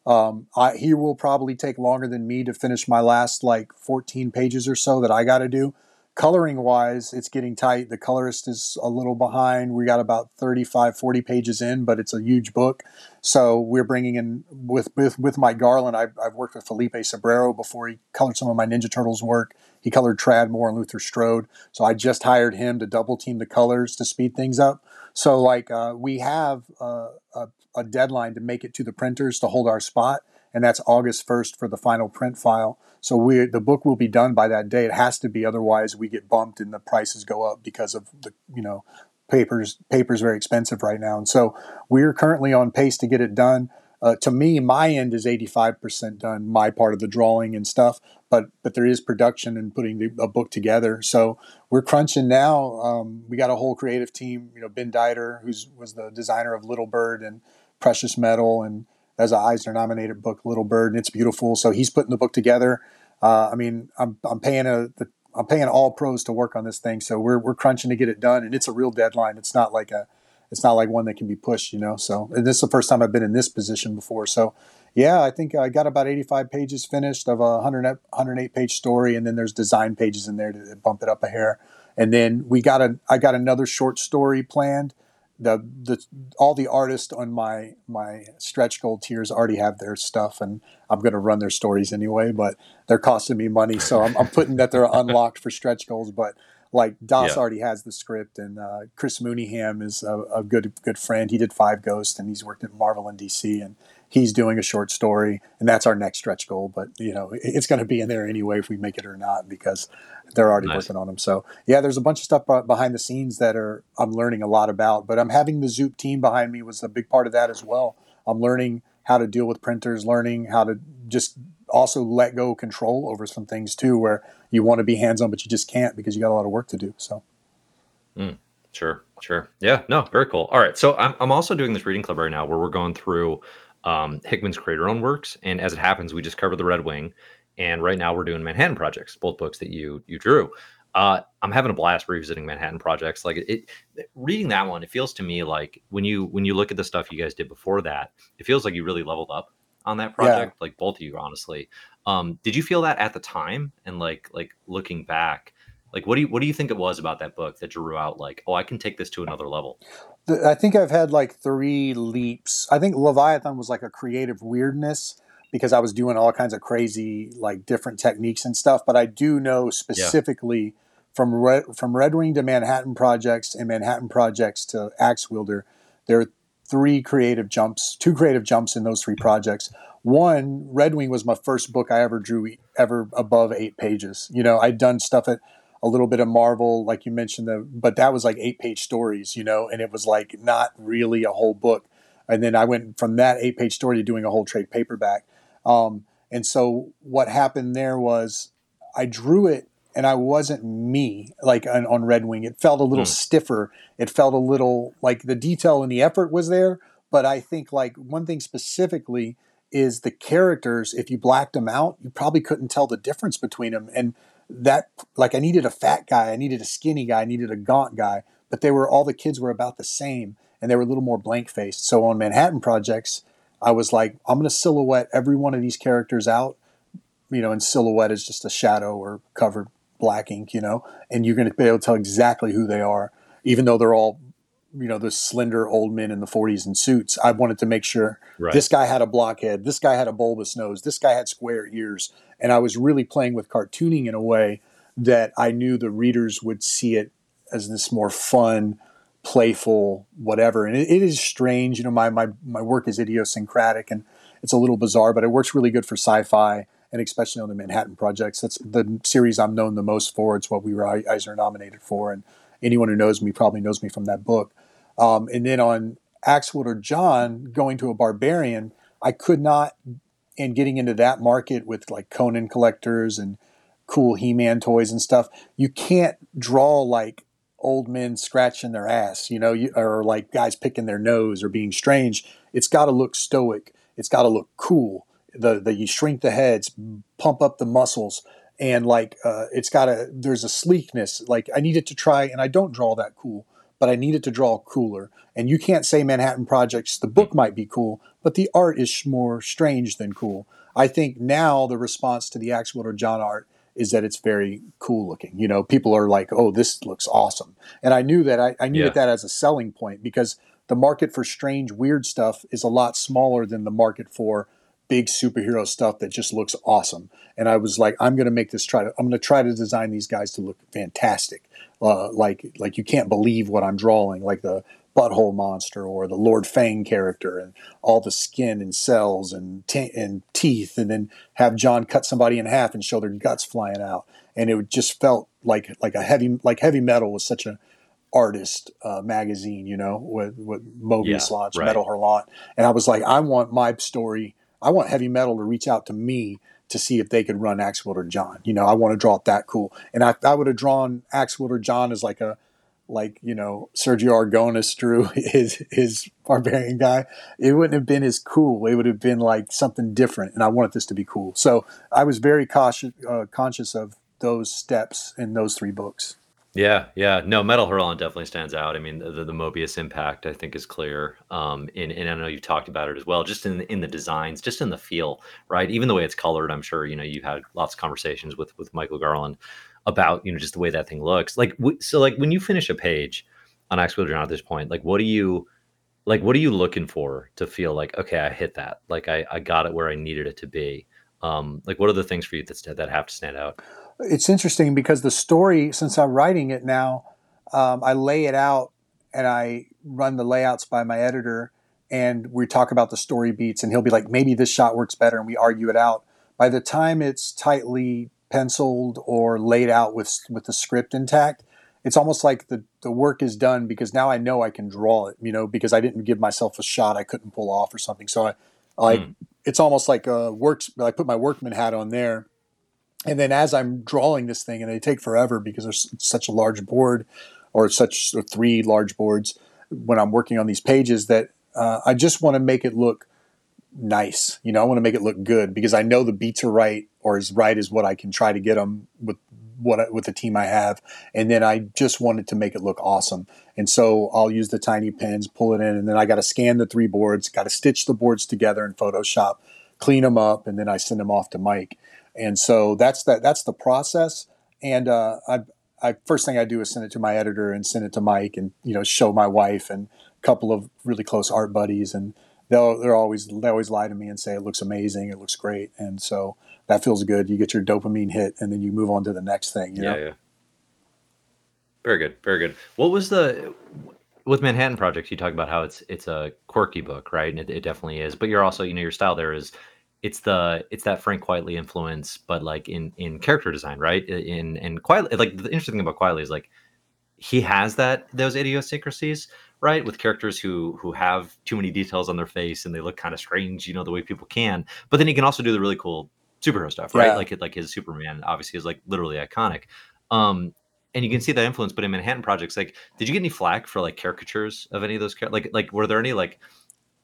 Um, I, he will probably take longer than me to finish my last like 14 pages or so that i got to do coloring wise it's getting tight. The colorist is a little behind. We got about 35 40 pages in but it's a huge book. So we're bringing in with with, with mike garland I've, I've worked with felipe Sobreiro before. He colored some of my ninja turtles work. He colored Tradd Moore and luther strode. So i just hired him to double team the colors to speed things up. So like uh, we have a, a deadline to make it to the printers to hold our spot and that's august 1st for the final print file so we the book will be done by that day. It has to be, otherwise we get bumped and the prices go up because of the you know papers papers very expensive right now. And so we're currently on pace to get it done. Uh, to me, my end is 85% done, my part of the drawing and stuff. But but there is production and putting the, a book together. So we're crunching now. Um, we got a whole creative team. You know, Ben Dieter, who's was the designer of Little Bird and Precious Metal, and as an Eisner nominated book, Little Bird, and it's beautiful. So he's putting the book together. Uh, I mean, I'm, I'm paying a, I'm paying all pros to work on this thing. So we're, we're crunching to get it done and it's a real deadline. It's not like a, it's not like one that can be pushed, you know? So this is the first time I've been in this position before. So yeah, I think I got about 85 pages finished of a 100, 108 page story. And then there's design pages in there to bump it up a hair. And then we got a, I got another short story planned the the all the artists on my my stretch goal tiers already have their stuff and I'm going to run their stories anyway but they're costing me money so I'm, I'm putting that they're unlocked for stretch goals but like Dos yeah. already has the script and uh, Chris Mooneyham is a, a, good good friend he did Five Ghosts and he's worked at Marvel and DC and he's doing a short story, and that's our next stretch goal. But you know, it's going to be in there anyway if we make it or not because they're already nice. working on them. So yeah, there's a bunch of stuff behind the scenes that are I'm learning a lot about. But I'm having the Zoop team behind me was a big part of that as well. I'm learning how to deal with printers, learning how to just also let go control over some things too, where you want to be hands on, but you just can't because you got a lot of work to do. So. Mm, sure, sure. Yeah, no, very cool. All right. So I'm, I'm also doing this reading club right now where we're going through um, Hickman's Creator Own works. And as it happens, we just covered the Red Wing, and right now we're doing Manhattan Projects, both books that you you drew. Uh, I'm having a blast revisiting Manhattan Projects. Like it, it, reading that one, it feels to me like when you when you look at the stuff you guys did before that, it feels like you really leveled up on that project. Yeah. Like both of you, honestly. Um, did you feel that at the time? And like like looking back, like what do you what do you think it was about that book that drew out like, oh, I can take this to another level? I think I've had like three leaps. I think Leviathan was like a creative weirdness because I was doing all kinds of crazy, like different techniques and stuff. But I do know specifically yeah. from Red, from Red Wing to Manhattan Projects and Manhattan Projects to Axe Wielder, there are three creative jumps, two creative jumps in those three projects. One, Red Wing was my first book I ever drew ever above eight pages. You know, I'd done stuff at a little bit of Marvel, like you mentioned, the, but that was like eight page stories, you know, and it was like not really a whole book. And then I went from that eight page story to doing a whole trade paperback. Um, and so what happened there was I drew it and I wasn't me like on, on Red Wing. It felt a little mm. stiffer. It felt a little like the detail and the effort was there. But I think like one thing specifically is the characters, if you blacked them out, you probably couldn't tell the difference between them. And that like I needed a fat guy, I needed a skinny guy, I needed a gaunt guy, but they were all the kids were about the same and they were a little more blank faced. So on Manhattan projects, I was like, I'm going to silhouette every one of these characters out, you know, and silhouette is just a shadow or covered black ink, you know, and you're going to be able to tell exactly who they are, even though they're all you know the slender old men in the 40s in suits i wanted to make sure right. this guy had a blockhead this guy had a bulbous nose this guy had square ears. And i was really playing with cartooning in a way that i knew the readers would see it as this more fun playful whatever. And it, it is strange you know my, my my work is idiosyncratic and it's a little bizarre but it works really good for sci-fi and especially on the manhattan projects. That's the series i'm known the most for. It's what we were eisner nominated for. And anyone who knows me probably knows me from that book um, and then on Axe or John going to a barbarian, I could not, and getting into that market with like Conan collectors and cool He Man toys and stuff, you can't draw like old men scratching their ass, you know, you, or like guys picking their nose or being strange. It's got to look stoic. It's got to look cool. The the you shrink the heads, pump up the muscles, and like uh, it's got a there's a sleekness. Like I needed to try, and I don't draw that cool, but I needed to draw cooler. And you can't say Manhattan Projects. The book might be cool, but the art is more strange than cool. I think now the response to the Axe Wielder John art is that it's very cool looking. You know, people are like, "Oh, this looks awesome," and I knew that I, I knew Yeah. that as a selling point because the market for strange, weird stuff is a lot smaller than the market for big superhero stuff that just looks awesome. And I was like, I'm going to make this try to. I'm going to try to design these guys to look fantastic, uh, like like you can't believe what I'm drawing, like the butthole monster or the Lord Fang character and all the skin and cells and t- and teeth, and then have John cut somebody in half and show their guts flying out. And it just felt like like a heavy like heavy metal was such an artist uh, magazine, you know, with with Moebius Yeah, launched right. Metal Hurlant, and I was like, I want my story. I want heavy metal to reach out to me to see if they could run Axe Wielder John. You know, I want to draw it that cool. And I, I would have drawn Axe Wielder John as like a like you know Sergio Aragonés drew his his barbarian guy. It wouldn't have been as cool. It would have been like something different. And I wanted this to be cool. So I was very cautious uh, conscious of those steps in those three books. Yeah, yeah. No, Metal Hurlant definitely stands out. I mean, the, the Moebius impact I think is clear. Um, and, and I know you've talked about it as well, just in in the designs, just in the feel, right? Even the way it's colored. I'm sure you know you've had lots of conversations with with Michael Garland about you know just the way that thing looks. Like, w- so like when you finish a page on Axe Wielder John at this point, like what do you like? What are you looking for to feel like okay, I hit that, like I I got it where I needed it to be. Um, like what are the things for you that that have to stand out? It's interesting because the story, since I'm writing it now, um, I lay it out and I run the layouts by my editor, and we talk about the story beats, and he'll be like, maybe this shot works better, and we argue it out. By the time it's tightly penciled or laid out with with the script intact, it's almost like the the work is done because now I know I can draw it, you know, because I didn't give myself a shot I couldn't pull off or something. So I like Mm. it's almost like a works. I put my workman hat on there and then as I'm drawing this thing, and they take forever because there's such a large board, or such or three large boards when I'm working on these pages that uh, I just want to make it look nice. You know, I want to make it look good because I know the beats are right or as right as what I can try to get them with what I, with the team I have, and then I just wanted to make it look awesome. And so I'll use the tiny pens, pull it in, and then I got to scan the three boards, got to stitch the boards together in Photoshop, clean them up, and then I send them off to Mike. And so that's that. That's the process. And uh, I, I first thing I do is send it to my editor and send it to Mike, and you know show my wife and a couple of really close art buddies, and they'll they're always they always lie to me and say it looks amazing, it looks great, and so that feels good. You get your dopamine hit, and then you move on to the next thing. You know? Yeah, yeah. Very good, very good. What was the with Manhattan Project? You talk about how it's it's a quirky book, right? And it, it definitely is. But you're also, you know, your style there is it's the it's that Frank Quitely influence, but like in in character design, right? In in Quitely, like the interesting thing about Quitely is like he has that those idiosyncrasies, right? With characters who who have too many details on their face and they look kind of strange, you know, the way people can. But then he can also do the really cool superhero stuff, right? Yeah. Like it, like his Superman obviously is like literally iconic. Um, and you can see that influence. But in Manhattan Projects, like, did you get any flack for like caricatures of any of those? char- Like, like were there any like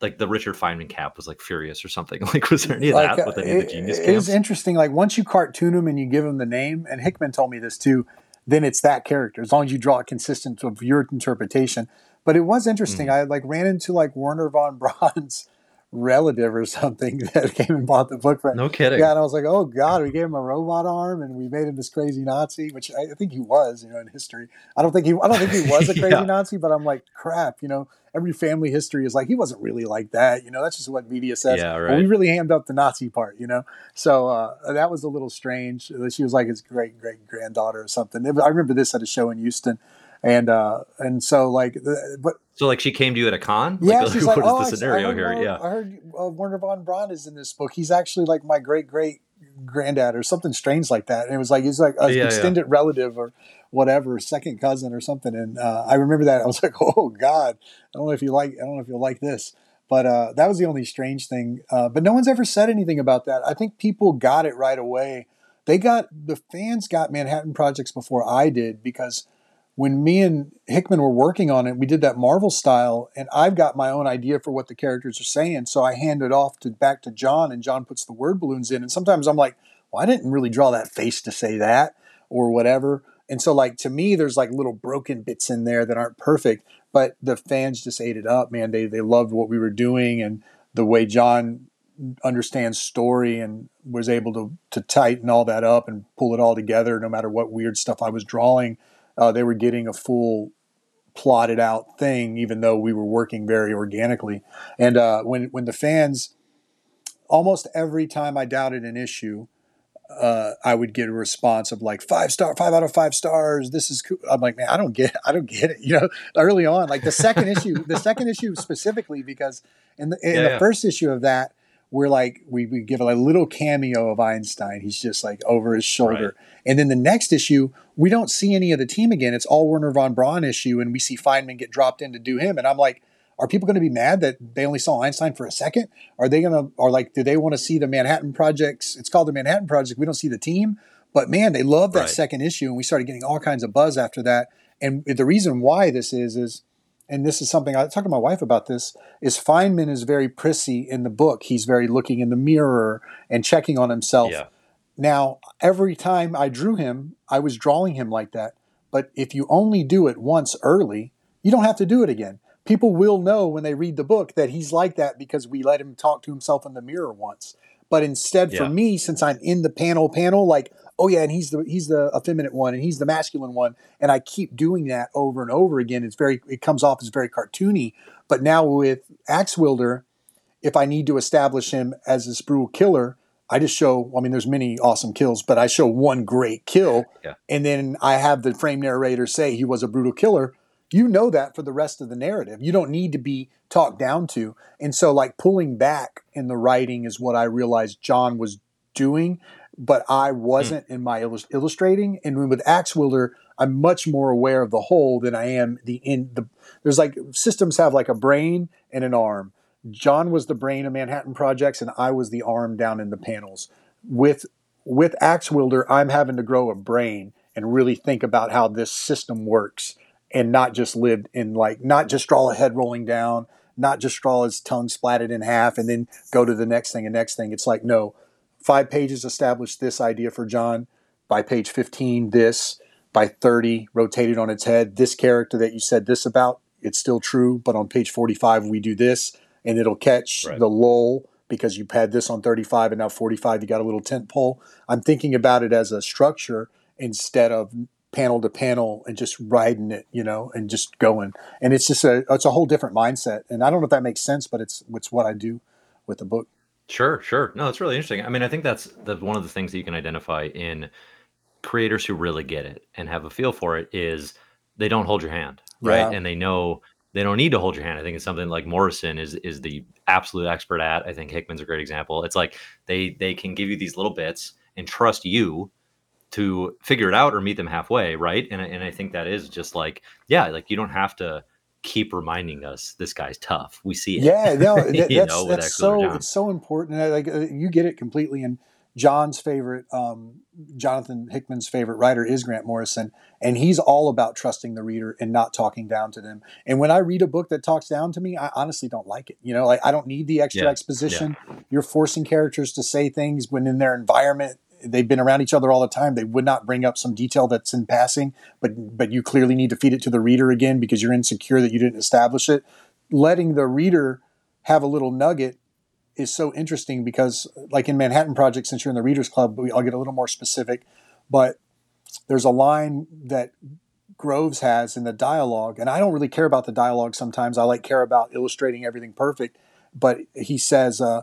like the Richard Feynman cap was like furious or something? Like, was there any of Like, that with any of uh, the genius it, it's interesting. Like once you cartoon them and you give them the name, and Hickman told me this too, then it's that character as long as you draw it consistent of your interpretation. But it was interesting. Mm. I like ran into like Werner von Braun's relative or something that came and bought the book for No kidding. Yeah, and I was like, oh god, we gave him a robot arm and we made him this crazy Nazi, which I I think he was, you know, in history. I don't think he, I don't think he was a crazy Yeah. Nazi, but I'm like, crap, you know, every family history is like he wasn't really like that, you know. That's just what media says. Yeah, Well, we really hammed up the Nazi part, you know. So uh, that was a little strange. She was like his great great granddaughter or something. I remember this at a show in Houston, and uh, and so like, the, but So like she came to you at a con? yeah, like, she's what like, is oh, the I- I scenario heard, here? Yeah. I heard uh, Werner von Braun is in this book. He's actually like my great great granddad or something strange like that. And it was like he's like an Yeah, yeah. extended relative or whatever, second cousin or something. And uh, I remember that I was like, oh god, I don't know if you like, I don't know if you'll like this. But uh, that was the only strange thing. Uh, but no one's ever said anything about that. I think people got it right away. They got the fans got Manhattan Projects before I did because when me and Hickman were working on it, we did that Marvel style, and I've got my own idea for what the characters are saying. So I hand it off to back to John, and John puts the word balloons in. And sometimes I'm like, well, I didn't really draw that face to say that, or whatever. And so, like to me, there's like little broken bits in there that aren't perfect, but the fans just ate it up, man. They they loved what we were doing and the way John understands story and was able to to tighten all that up and pull it all together. No matter what weird stuff I was drawing, uh, they were getting a full plotted out thing, even though we were working very organically. And uh, when when the fans, almost every time I doubted an issue uh, I would get a response of like five star, five out of five stars. This is cool. I'm like, man, I don't get, it. I don't get it. You know, early on, like the second issue, the second issue specifically, because in the, in yeah, the yeah. first issue of that, we're like, we, we give a little cameo of Einstein. He's just like over his shoulder. Right. And then the next issue, we don't see any of the team again. It's all Werner von Braun issue, and we see Feynman get dropped in to do him. And I'm like, are people going to be mad that they only saw Einstein for a second? Are they going to, or like, do they want to see the Manhattan Projects? It's called the Manhattan Project. We don't see the team, but man, they love that right. second issue, and we started getting all kinds of buzz after that. And the reason why this is is, and this is something I talked to my wife about. This is Feynman is very prissy in the book. He's very looking in the mirror and checking on himself. Yeah. Now, every time I drew him, I was drawing him like that. But if you only do it once early, you don't have to do it again people will know when they read the book that he's like that because we let him talk to himself in the mirror once. But instead, yeah. for me, since I'm in the panel, panel, like, oh yeah, and he's the he's the effeminate one, and he's the masculine one, and I keep doing that over and over again. It's very it comes off as very cartoony. But now with Axe Wielder, if I need to establish him as this brutal killer, I just show. I mean, there's many awesome kills, but I show one great kill, yeah. and then I have the frame narrator say he was a brutal killer you know that for the rest of the narrative. You don't need to be talked down to. And so, like, pulling back in the writing is what I realized John was doing, but I wasn't mm. in my illustrating. And with Axe Wielder, I'm much more aware of the whole than I am the in the. There's like systems have like a brain and an arm. John was the brain of Manhattan Projects, and I was the arm down in the panels. With with Axe Wielder, I'm having to grow a brain and really think about how this system works and not just lived in like not just draw a head rolling down, not just draw his tongue splatted in half and then go to the next thing and next thing. It's like no, five pages established this idea for John. By page 15, this. By 30, rotated on its head. This character that you said this about, it's still true, but on page 45, we do this, and it'll catch right. the lull because you had this on 35 and now 45, you got a little tent pole. I'm thinking about it as a structure instead of panel to panel and just riding it, you know, and just going. And it's just a it's a whole different mindset. And I don't know if that makes sense, but it's it's what I do with the book. Sure, sure. No, it's really interesting. I mean, I think that's the one of the things that you can identify in creators who really get it and have a feel for it is they don't hold your hand, right? Yeah. And they know they don't need to hold your hand. I think it's something like Morrison is is the absolute expert at. I think Hickman's a great example. It's like they they can give you these little bits and trust you to figure it out or meet them halfway, right? And and I think that is just like yeah, like you don't have to keep reminding us this guy's tough. We see it. Yeah, no, that, that's, know, that's so it's so important. Like uh, you get it completely. And John's favorite, um, Jonathan Hickman's favorite writer is Grant Morrison, and he's all about trusting the reader and not talking down to them. And when I read a book that talks down to me, I honestly don't like it. You know, like I don't need the extra yeah, exposition. Yeah. You're forcing characters to say things when in their environment they've been around each other all the time. They would not bring up some detail that's in passing, but but you clearly need to feed it to the reader again because you're insecure that you didn't establish it. Letting the reader have a little nugget is so interesting because, like in Manhattan Project, since you're in the Readers Club, I'll get a little more specific. But there's a line that Groves has in the dialogue, and I don't really care about the dialogue sometimes. I like care about illustrating everything perfect. But he says, uh,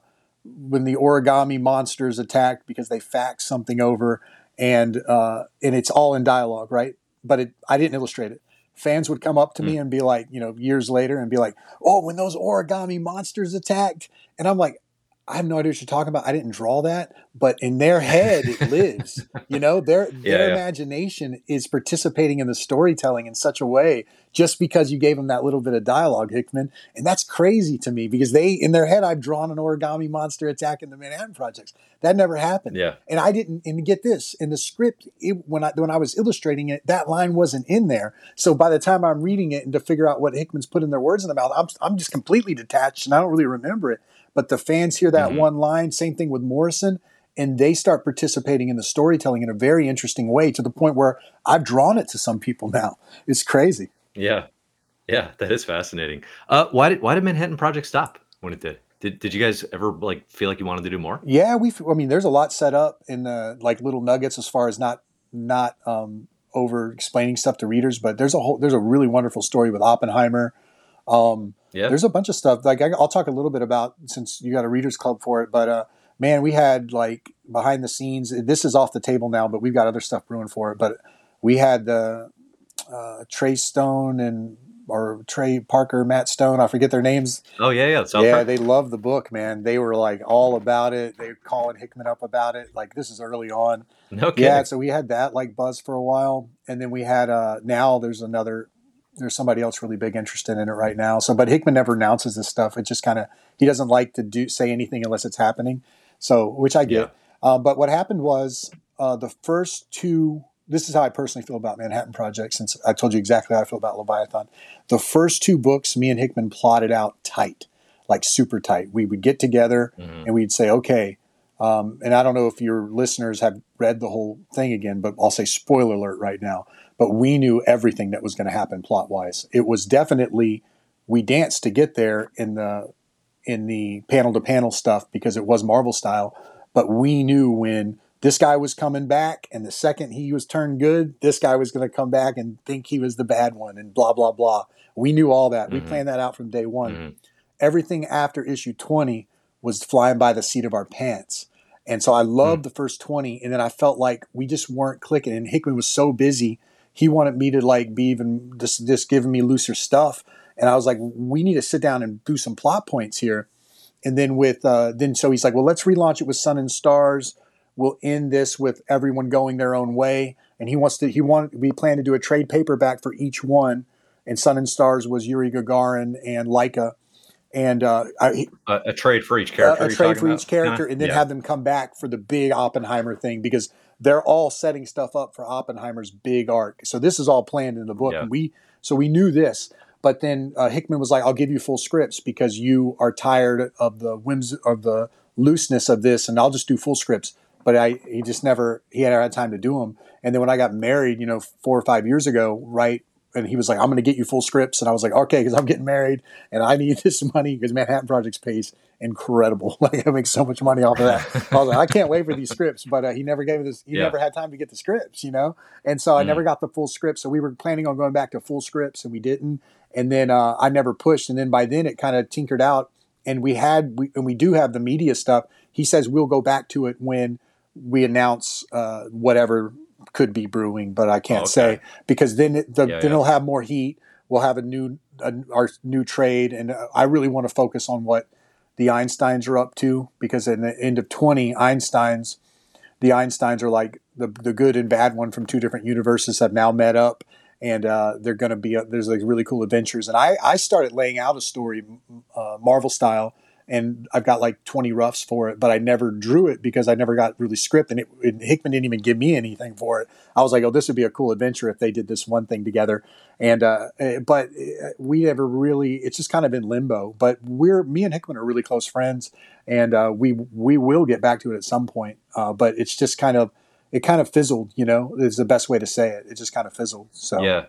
when the origami monsters attacked because they faxed something over and uh, and it's all in dialogue, right? But it, I didn't illustrate it. Fans would come up to mm. me hmm. and be like, you know, years later and be like, "Oh, when those origami monsters attacked," and I'm like, I have no idea what you're talking about. I didn't draw that, but in their head it lives. You know, their Yeah, their yeah. imagination is participating in the storytelling in such a way just because you gave them that little bit of dialogue, Hickman. And that's crazy to me because they in their head I've drawn an origami monster attacking the Manhattan Projects. That never happened. Yeah. And I didn't. And get this in the script it, when I when I was illustrating it, that line wasn't in there. So by the time I'm reading it and to figure out what Hickman's put in their words in the mouth, I'm I'm just completely detached and I don't really remember it. But the fans hear that Mhm. one line. Same thing with Morrison, and they start participating in the storytelling in a very interesting way to the point where I've drawn it to some people now. It's crazy. Yeah. Yeah, that is fascinating. Uh, why did why did Manhattan Project stop when it did? Did did you guys ever like feel like you wanted to do more? Yeah, we. I mean, there's a lot set up in the like little nuggets as far as not not um, over explaining stuff to readers, but there's a whole there's a really wonderful story with Oppenheimer. Um, Yeah. there's a bunch of stuff like I, I'll talk a little bit about since you got a readers club for it. But uh, man, we had like behind the scenes. This is off the table now, but we've got other stuff brewing for it. But we had the uh, Trey Stone and or Trey Parker, Matt Stone. I forget their names. Oh yeah, yeah. South yeah, Park. they loved the book, man. They were like all about it. They were calling Hickman up about it. Like this is early on. no kidding. Yeah, so we had that like buzz for a while, and then we had uh now there's another there's somebody else really big interested in it right now. So, but Hickman never announces this stuff. It just kind of he doesn't like to do say anything unless it's happening. So, which I get. Uh, but what happened was uh, the first two. This is how I personally feel about Manhattan Project. Since I told you exactly how I feel about Leviathan, the first two books, me and Hickman plotted out tight, like super tight. We would get together Mhm. and we'd say, okay. Um, and I don't know if your listeners have read the whole thing again, but I'll say spoiler alert right now. But we knew everything that was going to happen plot wise. It was definitely we danced to get there in the in the panel to panel stuff because it was Marvel style. But we knew when this guy was coming back, and the second he was turned good, this guy was going to come back and think he was the bad one, and blah blah blah. We knew all that. We Mhm. planned that out from day one Mhm. everything after issue 20 was flying by the seat of our pants. And so I loved the first 20 and then I felt like we just weren't clicking and Hickman was so busy. He wanted me to like be even just just giving me looser stuff and I was like we need to sit down and do some plot points here. And then with uh then so he's like well let's relaunch it with Sun and Stars. We'll end this with everyone going their own way and he wants to he wanted we plan to do a trade paperback for each one and Sun and Stars was Yuri Gagarin and Laika and uh, I, A, a trade for each character. a you're trade for about? each character, and then Yeah. have them come back for the big Oppenheimer thing because they're all setting stuff up for Oppenheimer's big arc. So this is all planned in the book, Yeah. and we so we knew this. But then uh, Hickman was like, "I'll give you full scripts because you are tired of the whims of the looseness of this, and I'll just do full scripts." But I, he just never he had had time to do them. And then when I got married, you know, four or five years ago, right, and he was like, "I'm going to get you full scripts," and I was like, "Okay," because I'm getting married and I need this money because Manhattan Projects pays incredible. Like I make so much money off of that. I was like, I can't wait for these scripts, but uh, he never gave me this. He Yeah. never had time to get the scripts, you know. And so I Mm. never got the full script. So we were planning on going back to full scripts, and we didn't. And then uh, I never pushed. And then by then it kind of tinkered out, and we had we and we do have the media stuff. He says we'll go back to it when we announce uh, whatever could be brewing, but I can't Okay. say because then it, the, Yeah, then yeah. it'll have more heat. We'll have a new a, our new trade, and uh, I really want to focus on what the Einsteins are up to because in the end of twenty, Einsteins, the Einsteins are like the the good and bad one from two different universes have now met up, and uh, they're going to be a, there's like really cool adventures. And I I started laying out a story, uh, Marvel style. And I've got like 20 roughs for it, but I never drew it because I never got really script. And, it, and Hickman didn't even give me anything for it. I was like, oh, this would be a cool adventure if they did this one thing together. And uh, eh, but eh, we never really. It's just kind of in limbo. But we're me and Hickman are really close friends, and uh, we we will get back to it at some point. Uh, but it's just kind of it kind of fizzled. You know, is the best way to say it. It just kind of fizzled. So Yeah.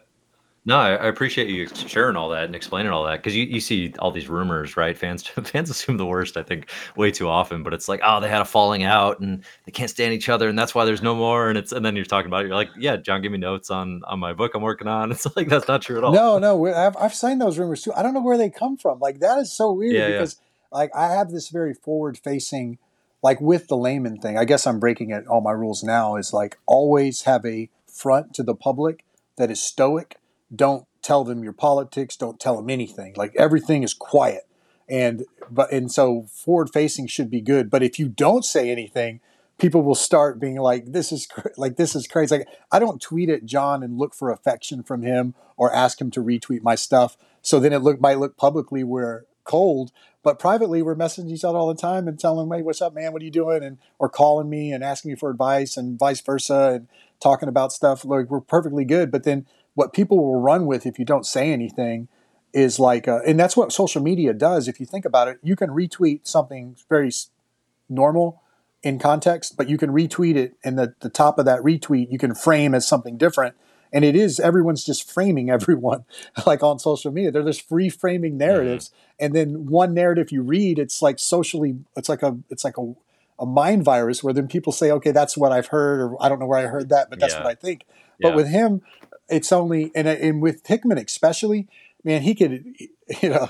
No, I, appreciate you sharing all that and explaining all that because you, you see all these rumors, right? Fans fans assume the worst, I think, way too often. But it's like, oh, they had a falling out and they can't stand each other, and that's why there's no more. And it's and then you're talking about it, you're like, yeah, John, give me notes on on my book I'm working on. It's like that's not true at all. No, no, I've, I've seen those rumors too. I don't know where they come from. Like that is so weird Yeah, yeah. because like I have this very forward facing, like with the layman thing. I guess I'm breaking it. All my rules now is like always have a front to the public that is stoic. Don't tell them your politics. Don't tell them anything. Like everything is quiet. And but and so forward facing should be good. But if you don't say anything, people will start being like, "This is like this is crazy." Like I don't tweet at John and look for affection from him or ask him to retweet my stuff. So then it look might look publicly we're cold, but privately we're messaging each other all the time and telling, "Hey, what's up, man? What are you doing?" and or calling me and asking me for advice and vice versa and talking about stuff. Like we're perfectly good, but then what people will run with if you don't say anything is like, uh, and that's what social media does. If you think about it, you can retweet something very normal in context, but you can retweet it, and the, the top of that retweet you can frame as something different. And it is everyone's just framing everyone like on social media. They're just free framing mm-hmm. narratives, mm-hmm. and then one narrative you read, it's like socially, it's like a, it's like a, a mind virus where then people say, okay, that's what I've heard, or I don't know where I heard that, but that's yeah. what I think. But yeah. with him, it's only and and with Hickman especially, man, he could, you know,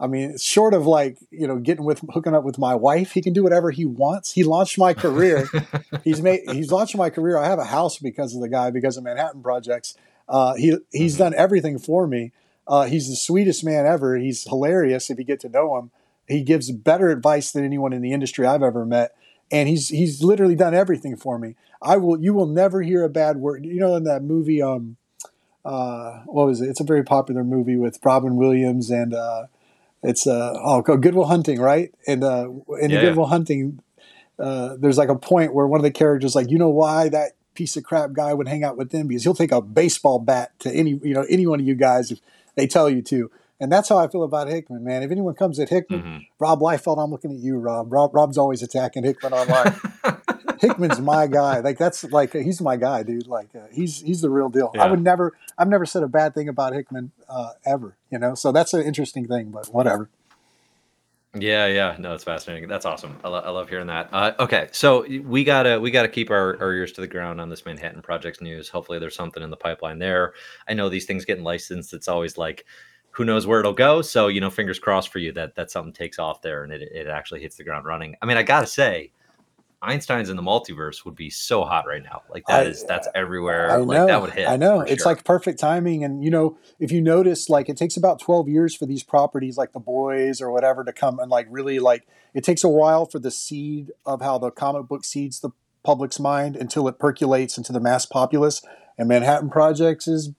I mean, short of like, you know, getting with hooking up with my wife, he can do whatever he wants. He launched my career. he's made he's launched my career. I have a house because of the guy, because of Manhattan Projects. Uh, he he's mm-hmm. done everything for me. Uh, he's the sweetest man ever. He's hilarious if you get to know him. He gives better advice than anyone in the industry I've ever met, and he's he's literally done everything for me. I will you will never hear a bad word. You know, in that movie, um, uh, what was it? It's a very popular movie with Robin Williams and uh, it's uh, oh Good Will Hunting, right? And uh, in yeah. Good Will Hunting, uh, there's like a point where one of the characters like, you know why that piece of crap guy would hang out with them because he'll take a baseball bat to any you know any one of you guys if they tell you to. And that's how I feel about Hickman, man. If anyone comes at Hickman, mm-hmm. Rob Liefeld, I'm looking at you, Rob. Rob. Rob's always attacking Hickman online. Hickman's my guy. Like that's like he's my guy, dude. Like uh, he's he's the real deal. Yeah. I would never, I've never said a bad thing about Hickman uh, ever. You know, so that's an interesting thing. But whatever. Yeah, yeah, no, it's fascinating. That's awesome. I, lo- I love hearing that. Uh, okay, so we gotta we gotta keep our, our ears to the ground on this Manhattan Projects news. Hopefully, there's something in the pipeline there. I know these things getting licensed. It's always like, who knows where it'll go. So you know, fingers crossed for you that that something takes off there and it it actually hits the ground running. I mean, I gotta say, Einstein's in the multiverse would be so hot right now. Like that I, is that's everywhere. I know. Like that would hit. I know. It's sure. like perfect timing. And you know, if you notice, like it takes about twelve years for these properties like the boys or whatever to come and like really like it takes a while for the seed of how the comic book seeds the public's mind until it percolates into the mass populace. And Manhattan Projects is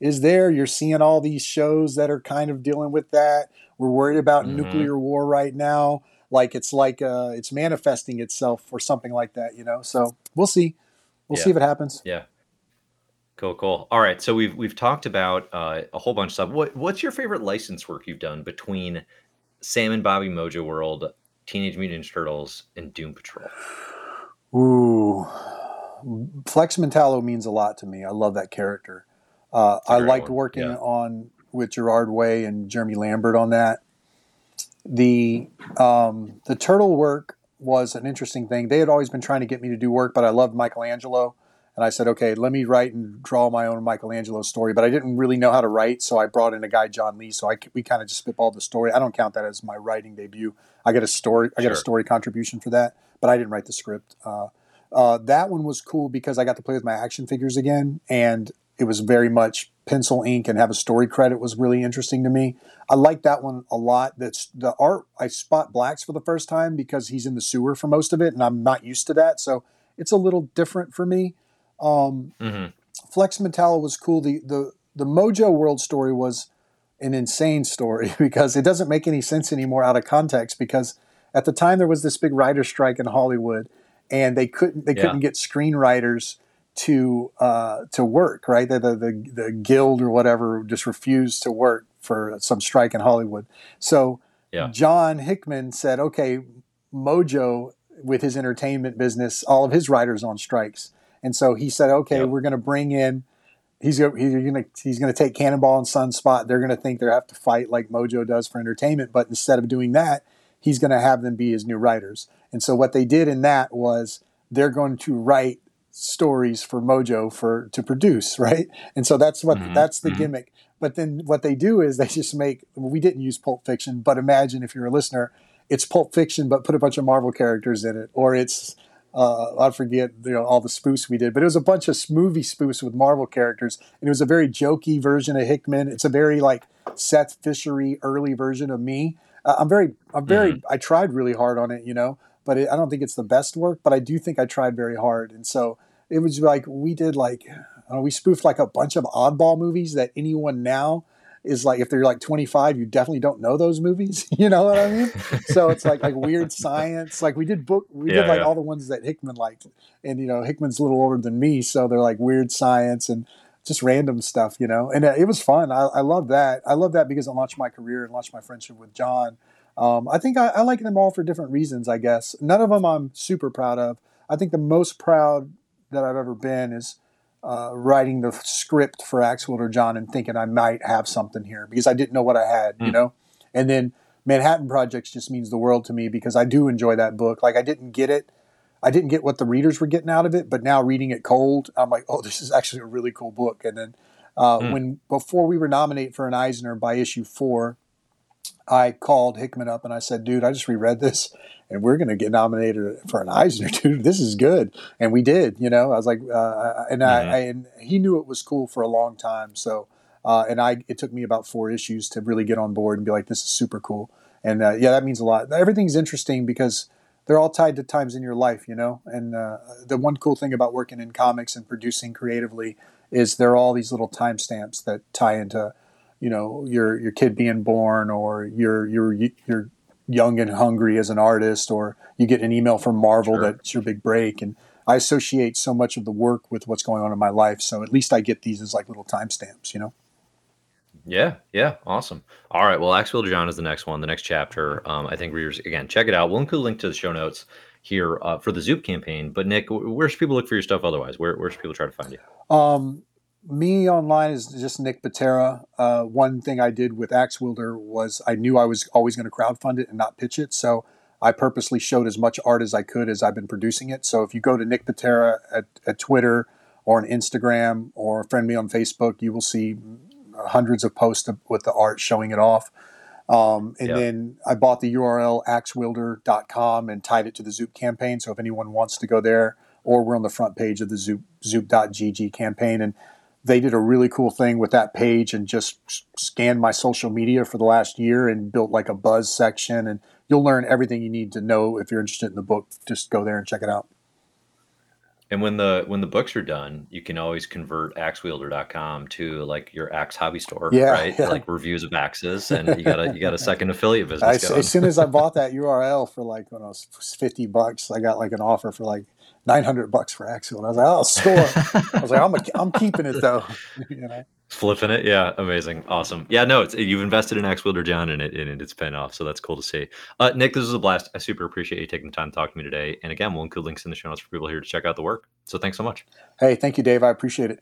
is there. You're seeing all these shows that are kind of dealing with that. We're worried about mm-hmm. nuclear war right now like it's like uh, it's manifesting itself or something like that, you know. So we'll see. We'll yeah. see if it happens. Yeah. Cool, cool. All right, so we've we've talked about uh, a whole bunch of stuff. What what's your favorite license work you've done between Sam and Bobby Mojo World, Teenage Mutant Ninja Turtles, and Doom Patrol? Ooh, Flex Mentallo means a lot to me. I love that character. Uh, I liked one. working yeah. on with Gerard Way and Jeremy Lambert on that the um, the turtle work was an interesting thing. They had always been trying to get me to do work, but I loved Michelangelo, and I said, okay, let me write and draw my own Michelangelo story. But I didn't really know how to write, so I brought in a guy, John Lee. So I we kind of just spitballed the story. I don't count that as my writing debut. I get a story. I sure. a story contribution for that, but I didn't write the script. Uh, uh, that one was cool because I got to play with my action figures again, and it was very much pencil ink and have a story credit was really interesting to me. I like that one a lot. That's the art. I spot blacks for the first time because he's in the sewer for most of it, and I'm not used to that, so it's a little different for me. Um, mm-hmm. Flex Mentallo was cool. The the the Mojo World story was an insane story because it doesn't make any sense anymore out of context. Because at the time there was this big writer strike in Hollywood, and they couldn't they yeah. couldn't get screenwriters to uh, to work. Right, the, the, the the guild or whatever just refused to work for some strike in Hollywood. So yeah. John Hickman said, "Okay, Mojo with his entertainment business, all of his writers on strikes." And so he said, "Okay, yep. we're going to bring in." He's going to he's going to take Cannonball and Sunspot. They're going to think they have to fight like Mojo does for entertainment, but instead of doing that, he's going to have them be his new writers. And so what they did in that was they're going to write stories for Mojo for to produce, right? And so that's what mm-hmm. that's the mm-hmm. gimmick. But then what they do is they just make. We didn't use Pulp Fiction, but imagine if you're a listener, it's Pulp Fiction, but put a bunch of Marvel characters in it, or it's uh, I forget you know all the spoofs we did, but it was a bunch of movie spoofs with Marvel characters, and it was a very jokey version of Hickman. It's a very like Seth Fishery early version of me. Uh, I'm very, I'm very, mm-hmm. I tried really hard on it, you know, but it, I don't think it's the best work. But I do think I tried very hard, and so it was like we did like we spoofed like a bunch of oddball movies that anyone now is like if they're like 25 you definitely don't know those movies you know what i mean so it's like like weird science like we did book we yeah, did like yeah. all the ones that hickman liked and you know hickman's a little older than me so they're like weird science and just random stuff you know and uh, it was fun i, I love that i love that because it launched my career and launched my friendship with john um, i think I, I like them all for different reasons i guess none of them i'm super proud of i think the most proud that i've ever been is uh, writing the script for Axe or John and thinking I might have something here because I didn't know what I had, mm. you hmm. know. And then Manhattan Projects just means the world to me because I do enjoy that book. Like I didn't get it, I didn't get what the readers were getting out of it, but now reading it cold, I'm like, oh, this is actually a really cool book. And then uh, mm. when before we were nominated for an Eisner by issue four, I called Hickman up and I said, dude, I just reread this and we're going to get nominated for an Eisner, dude. This is good. And we did, you know, I was like, uh, and mm-hmm. I, I, and he knew it was cool for a long time. So, uh, and I, it took me about four issues to really get on board and be like, this is super cool. And uh, yeah, that means a lot. Everything's interesting because they're all tied to times in your life, you know. And uh, the one cool thing about working in comics and producing creatively is there are all these little timestamps that tie into, you know, your your kid being born or your your your young and hungry as an artist, or you get an email from Marvel sure. that's your big break. And I associate so much of the work with what's going on in my life. So at least I get these as like little timestamps, you know? Yeah, yeah, awesome. All right, well, Axe Wielder John is the next one, the next chapter. Um, I think readers again check it out. We'll include a link to the show notes here uh, for the Zoop campaign. But Nick, where should people look for your stuff otherwise? Where where should people try to find you? Um, me online is just Nick Pitarra. Uh, one thing I did with Axe was I knew I was always going to crowdfund it and not pitch it. So I purposely showed as much art as I could as I've been producing it. So if you go to Nick Pitarra at, at Twitter or on Instagram or friend me on Facebook, you will see hundreds of posts with the art showing it off. Um, and then I bought the URL axewielder.com and tied it to the Zoop campaign. So if anyone wants to go there, or we're on the front page of the Zoop, Zoop.gg campaign. And they did a really cool thing with that page and just scanned my social media for the last year and built like a buzz section and you'll learn everything you need to know if you're interested in the book just go there and check it out and when the when the books are done you can always convert axewielder.com to like your axe hobby store yeah, right yeah. like reviews of axes and you got a you got a second affiliate business I, as soon as i bought that url for like when i was 50 bucks i got like an offer for like 900 bucks for Axel. And I was like, oh, score. I was like, I'm, a, I'm keeping it though. you know? Flipping it. Yeah. Amazing. Awesome. Yeah. No, it's, you've invested in Axe Wielder John and it, and it's paying off. So that's cool to see. Uh, Nick, this was a blast. I super appreciate you taking the time to talk to me today. And again, we'll include links in the show notes for people here to check out the work. So thanks so much. Hey, thank you, Dave. I appreciate it.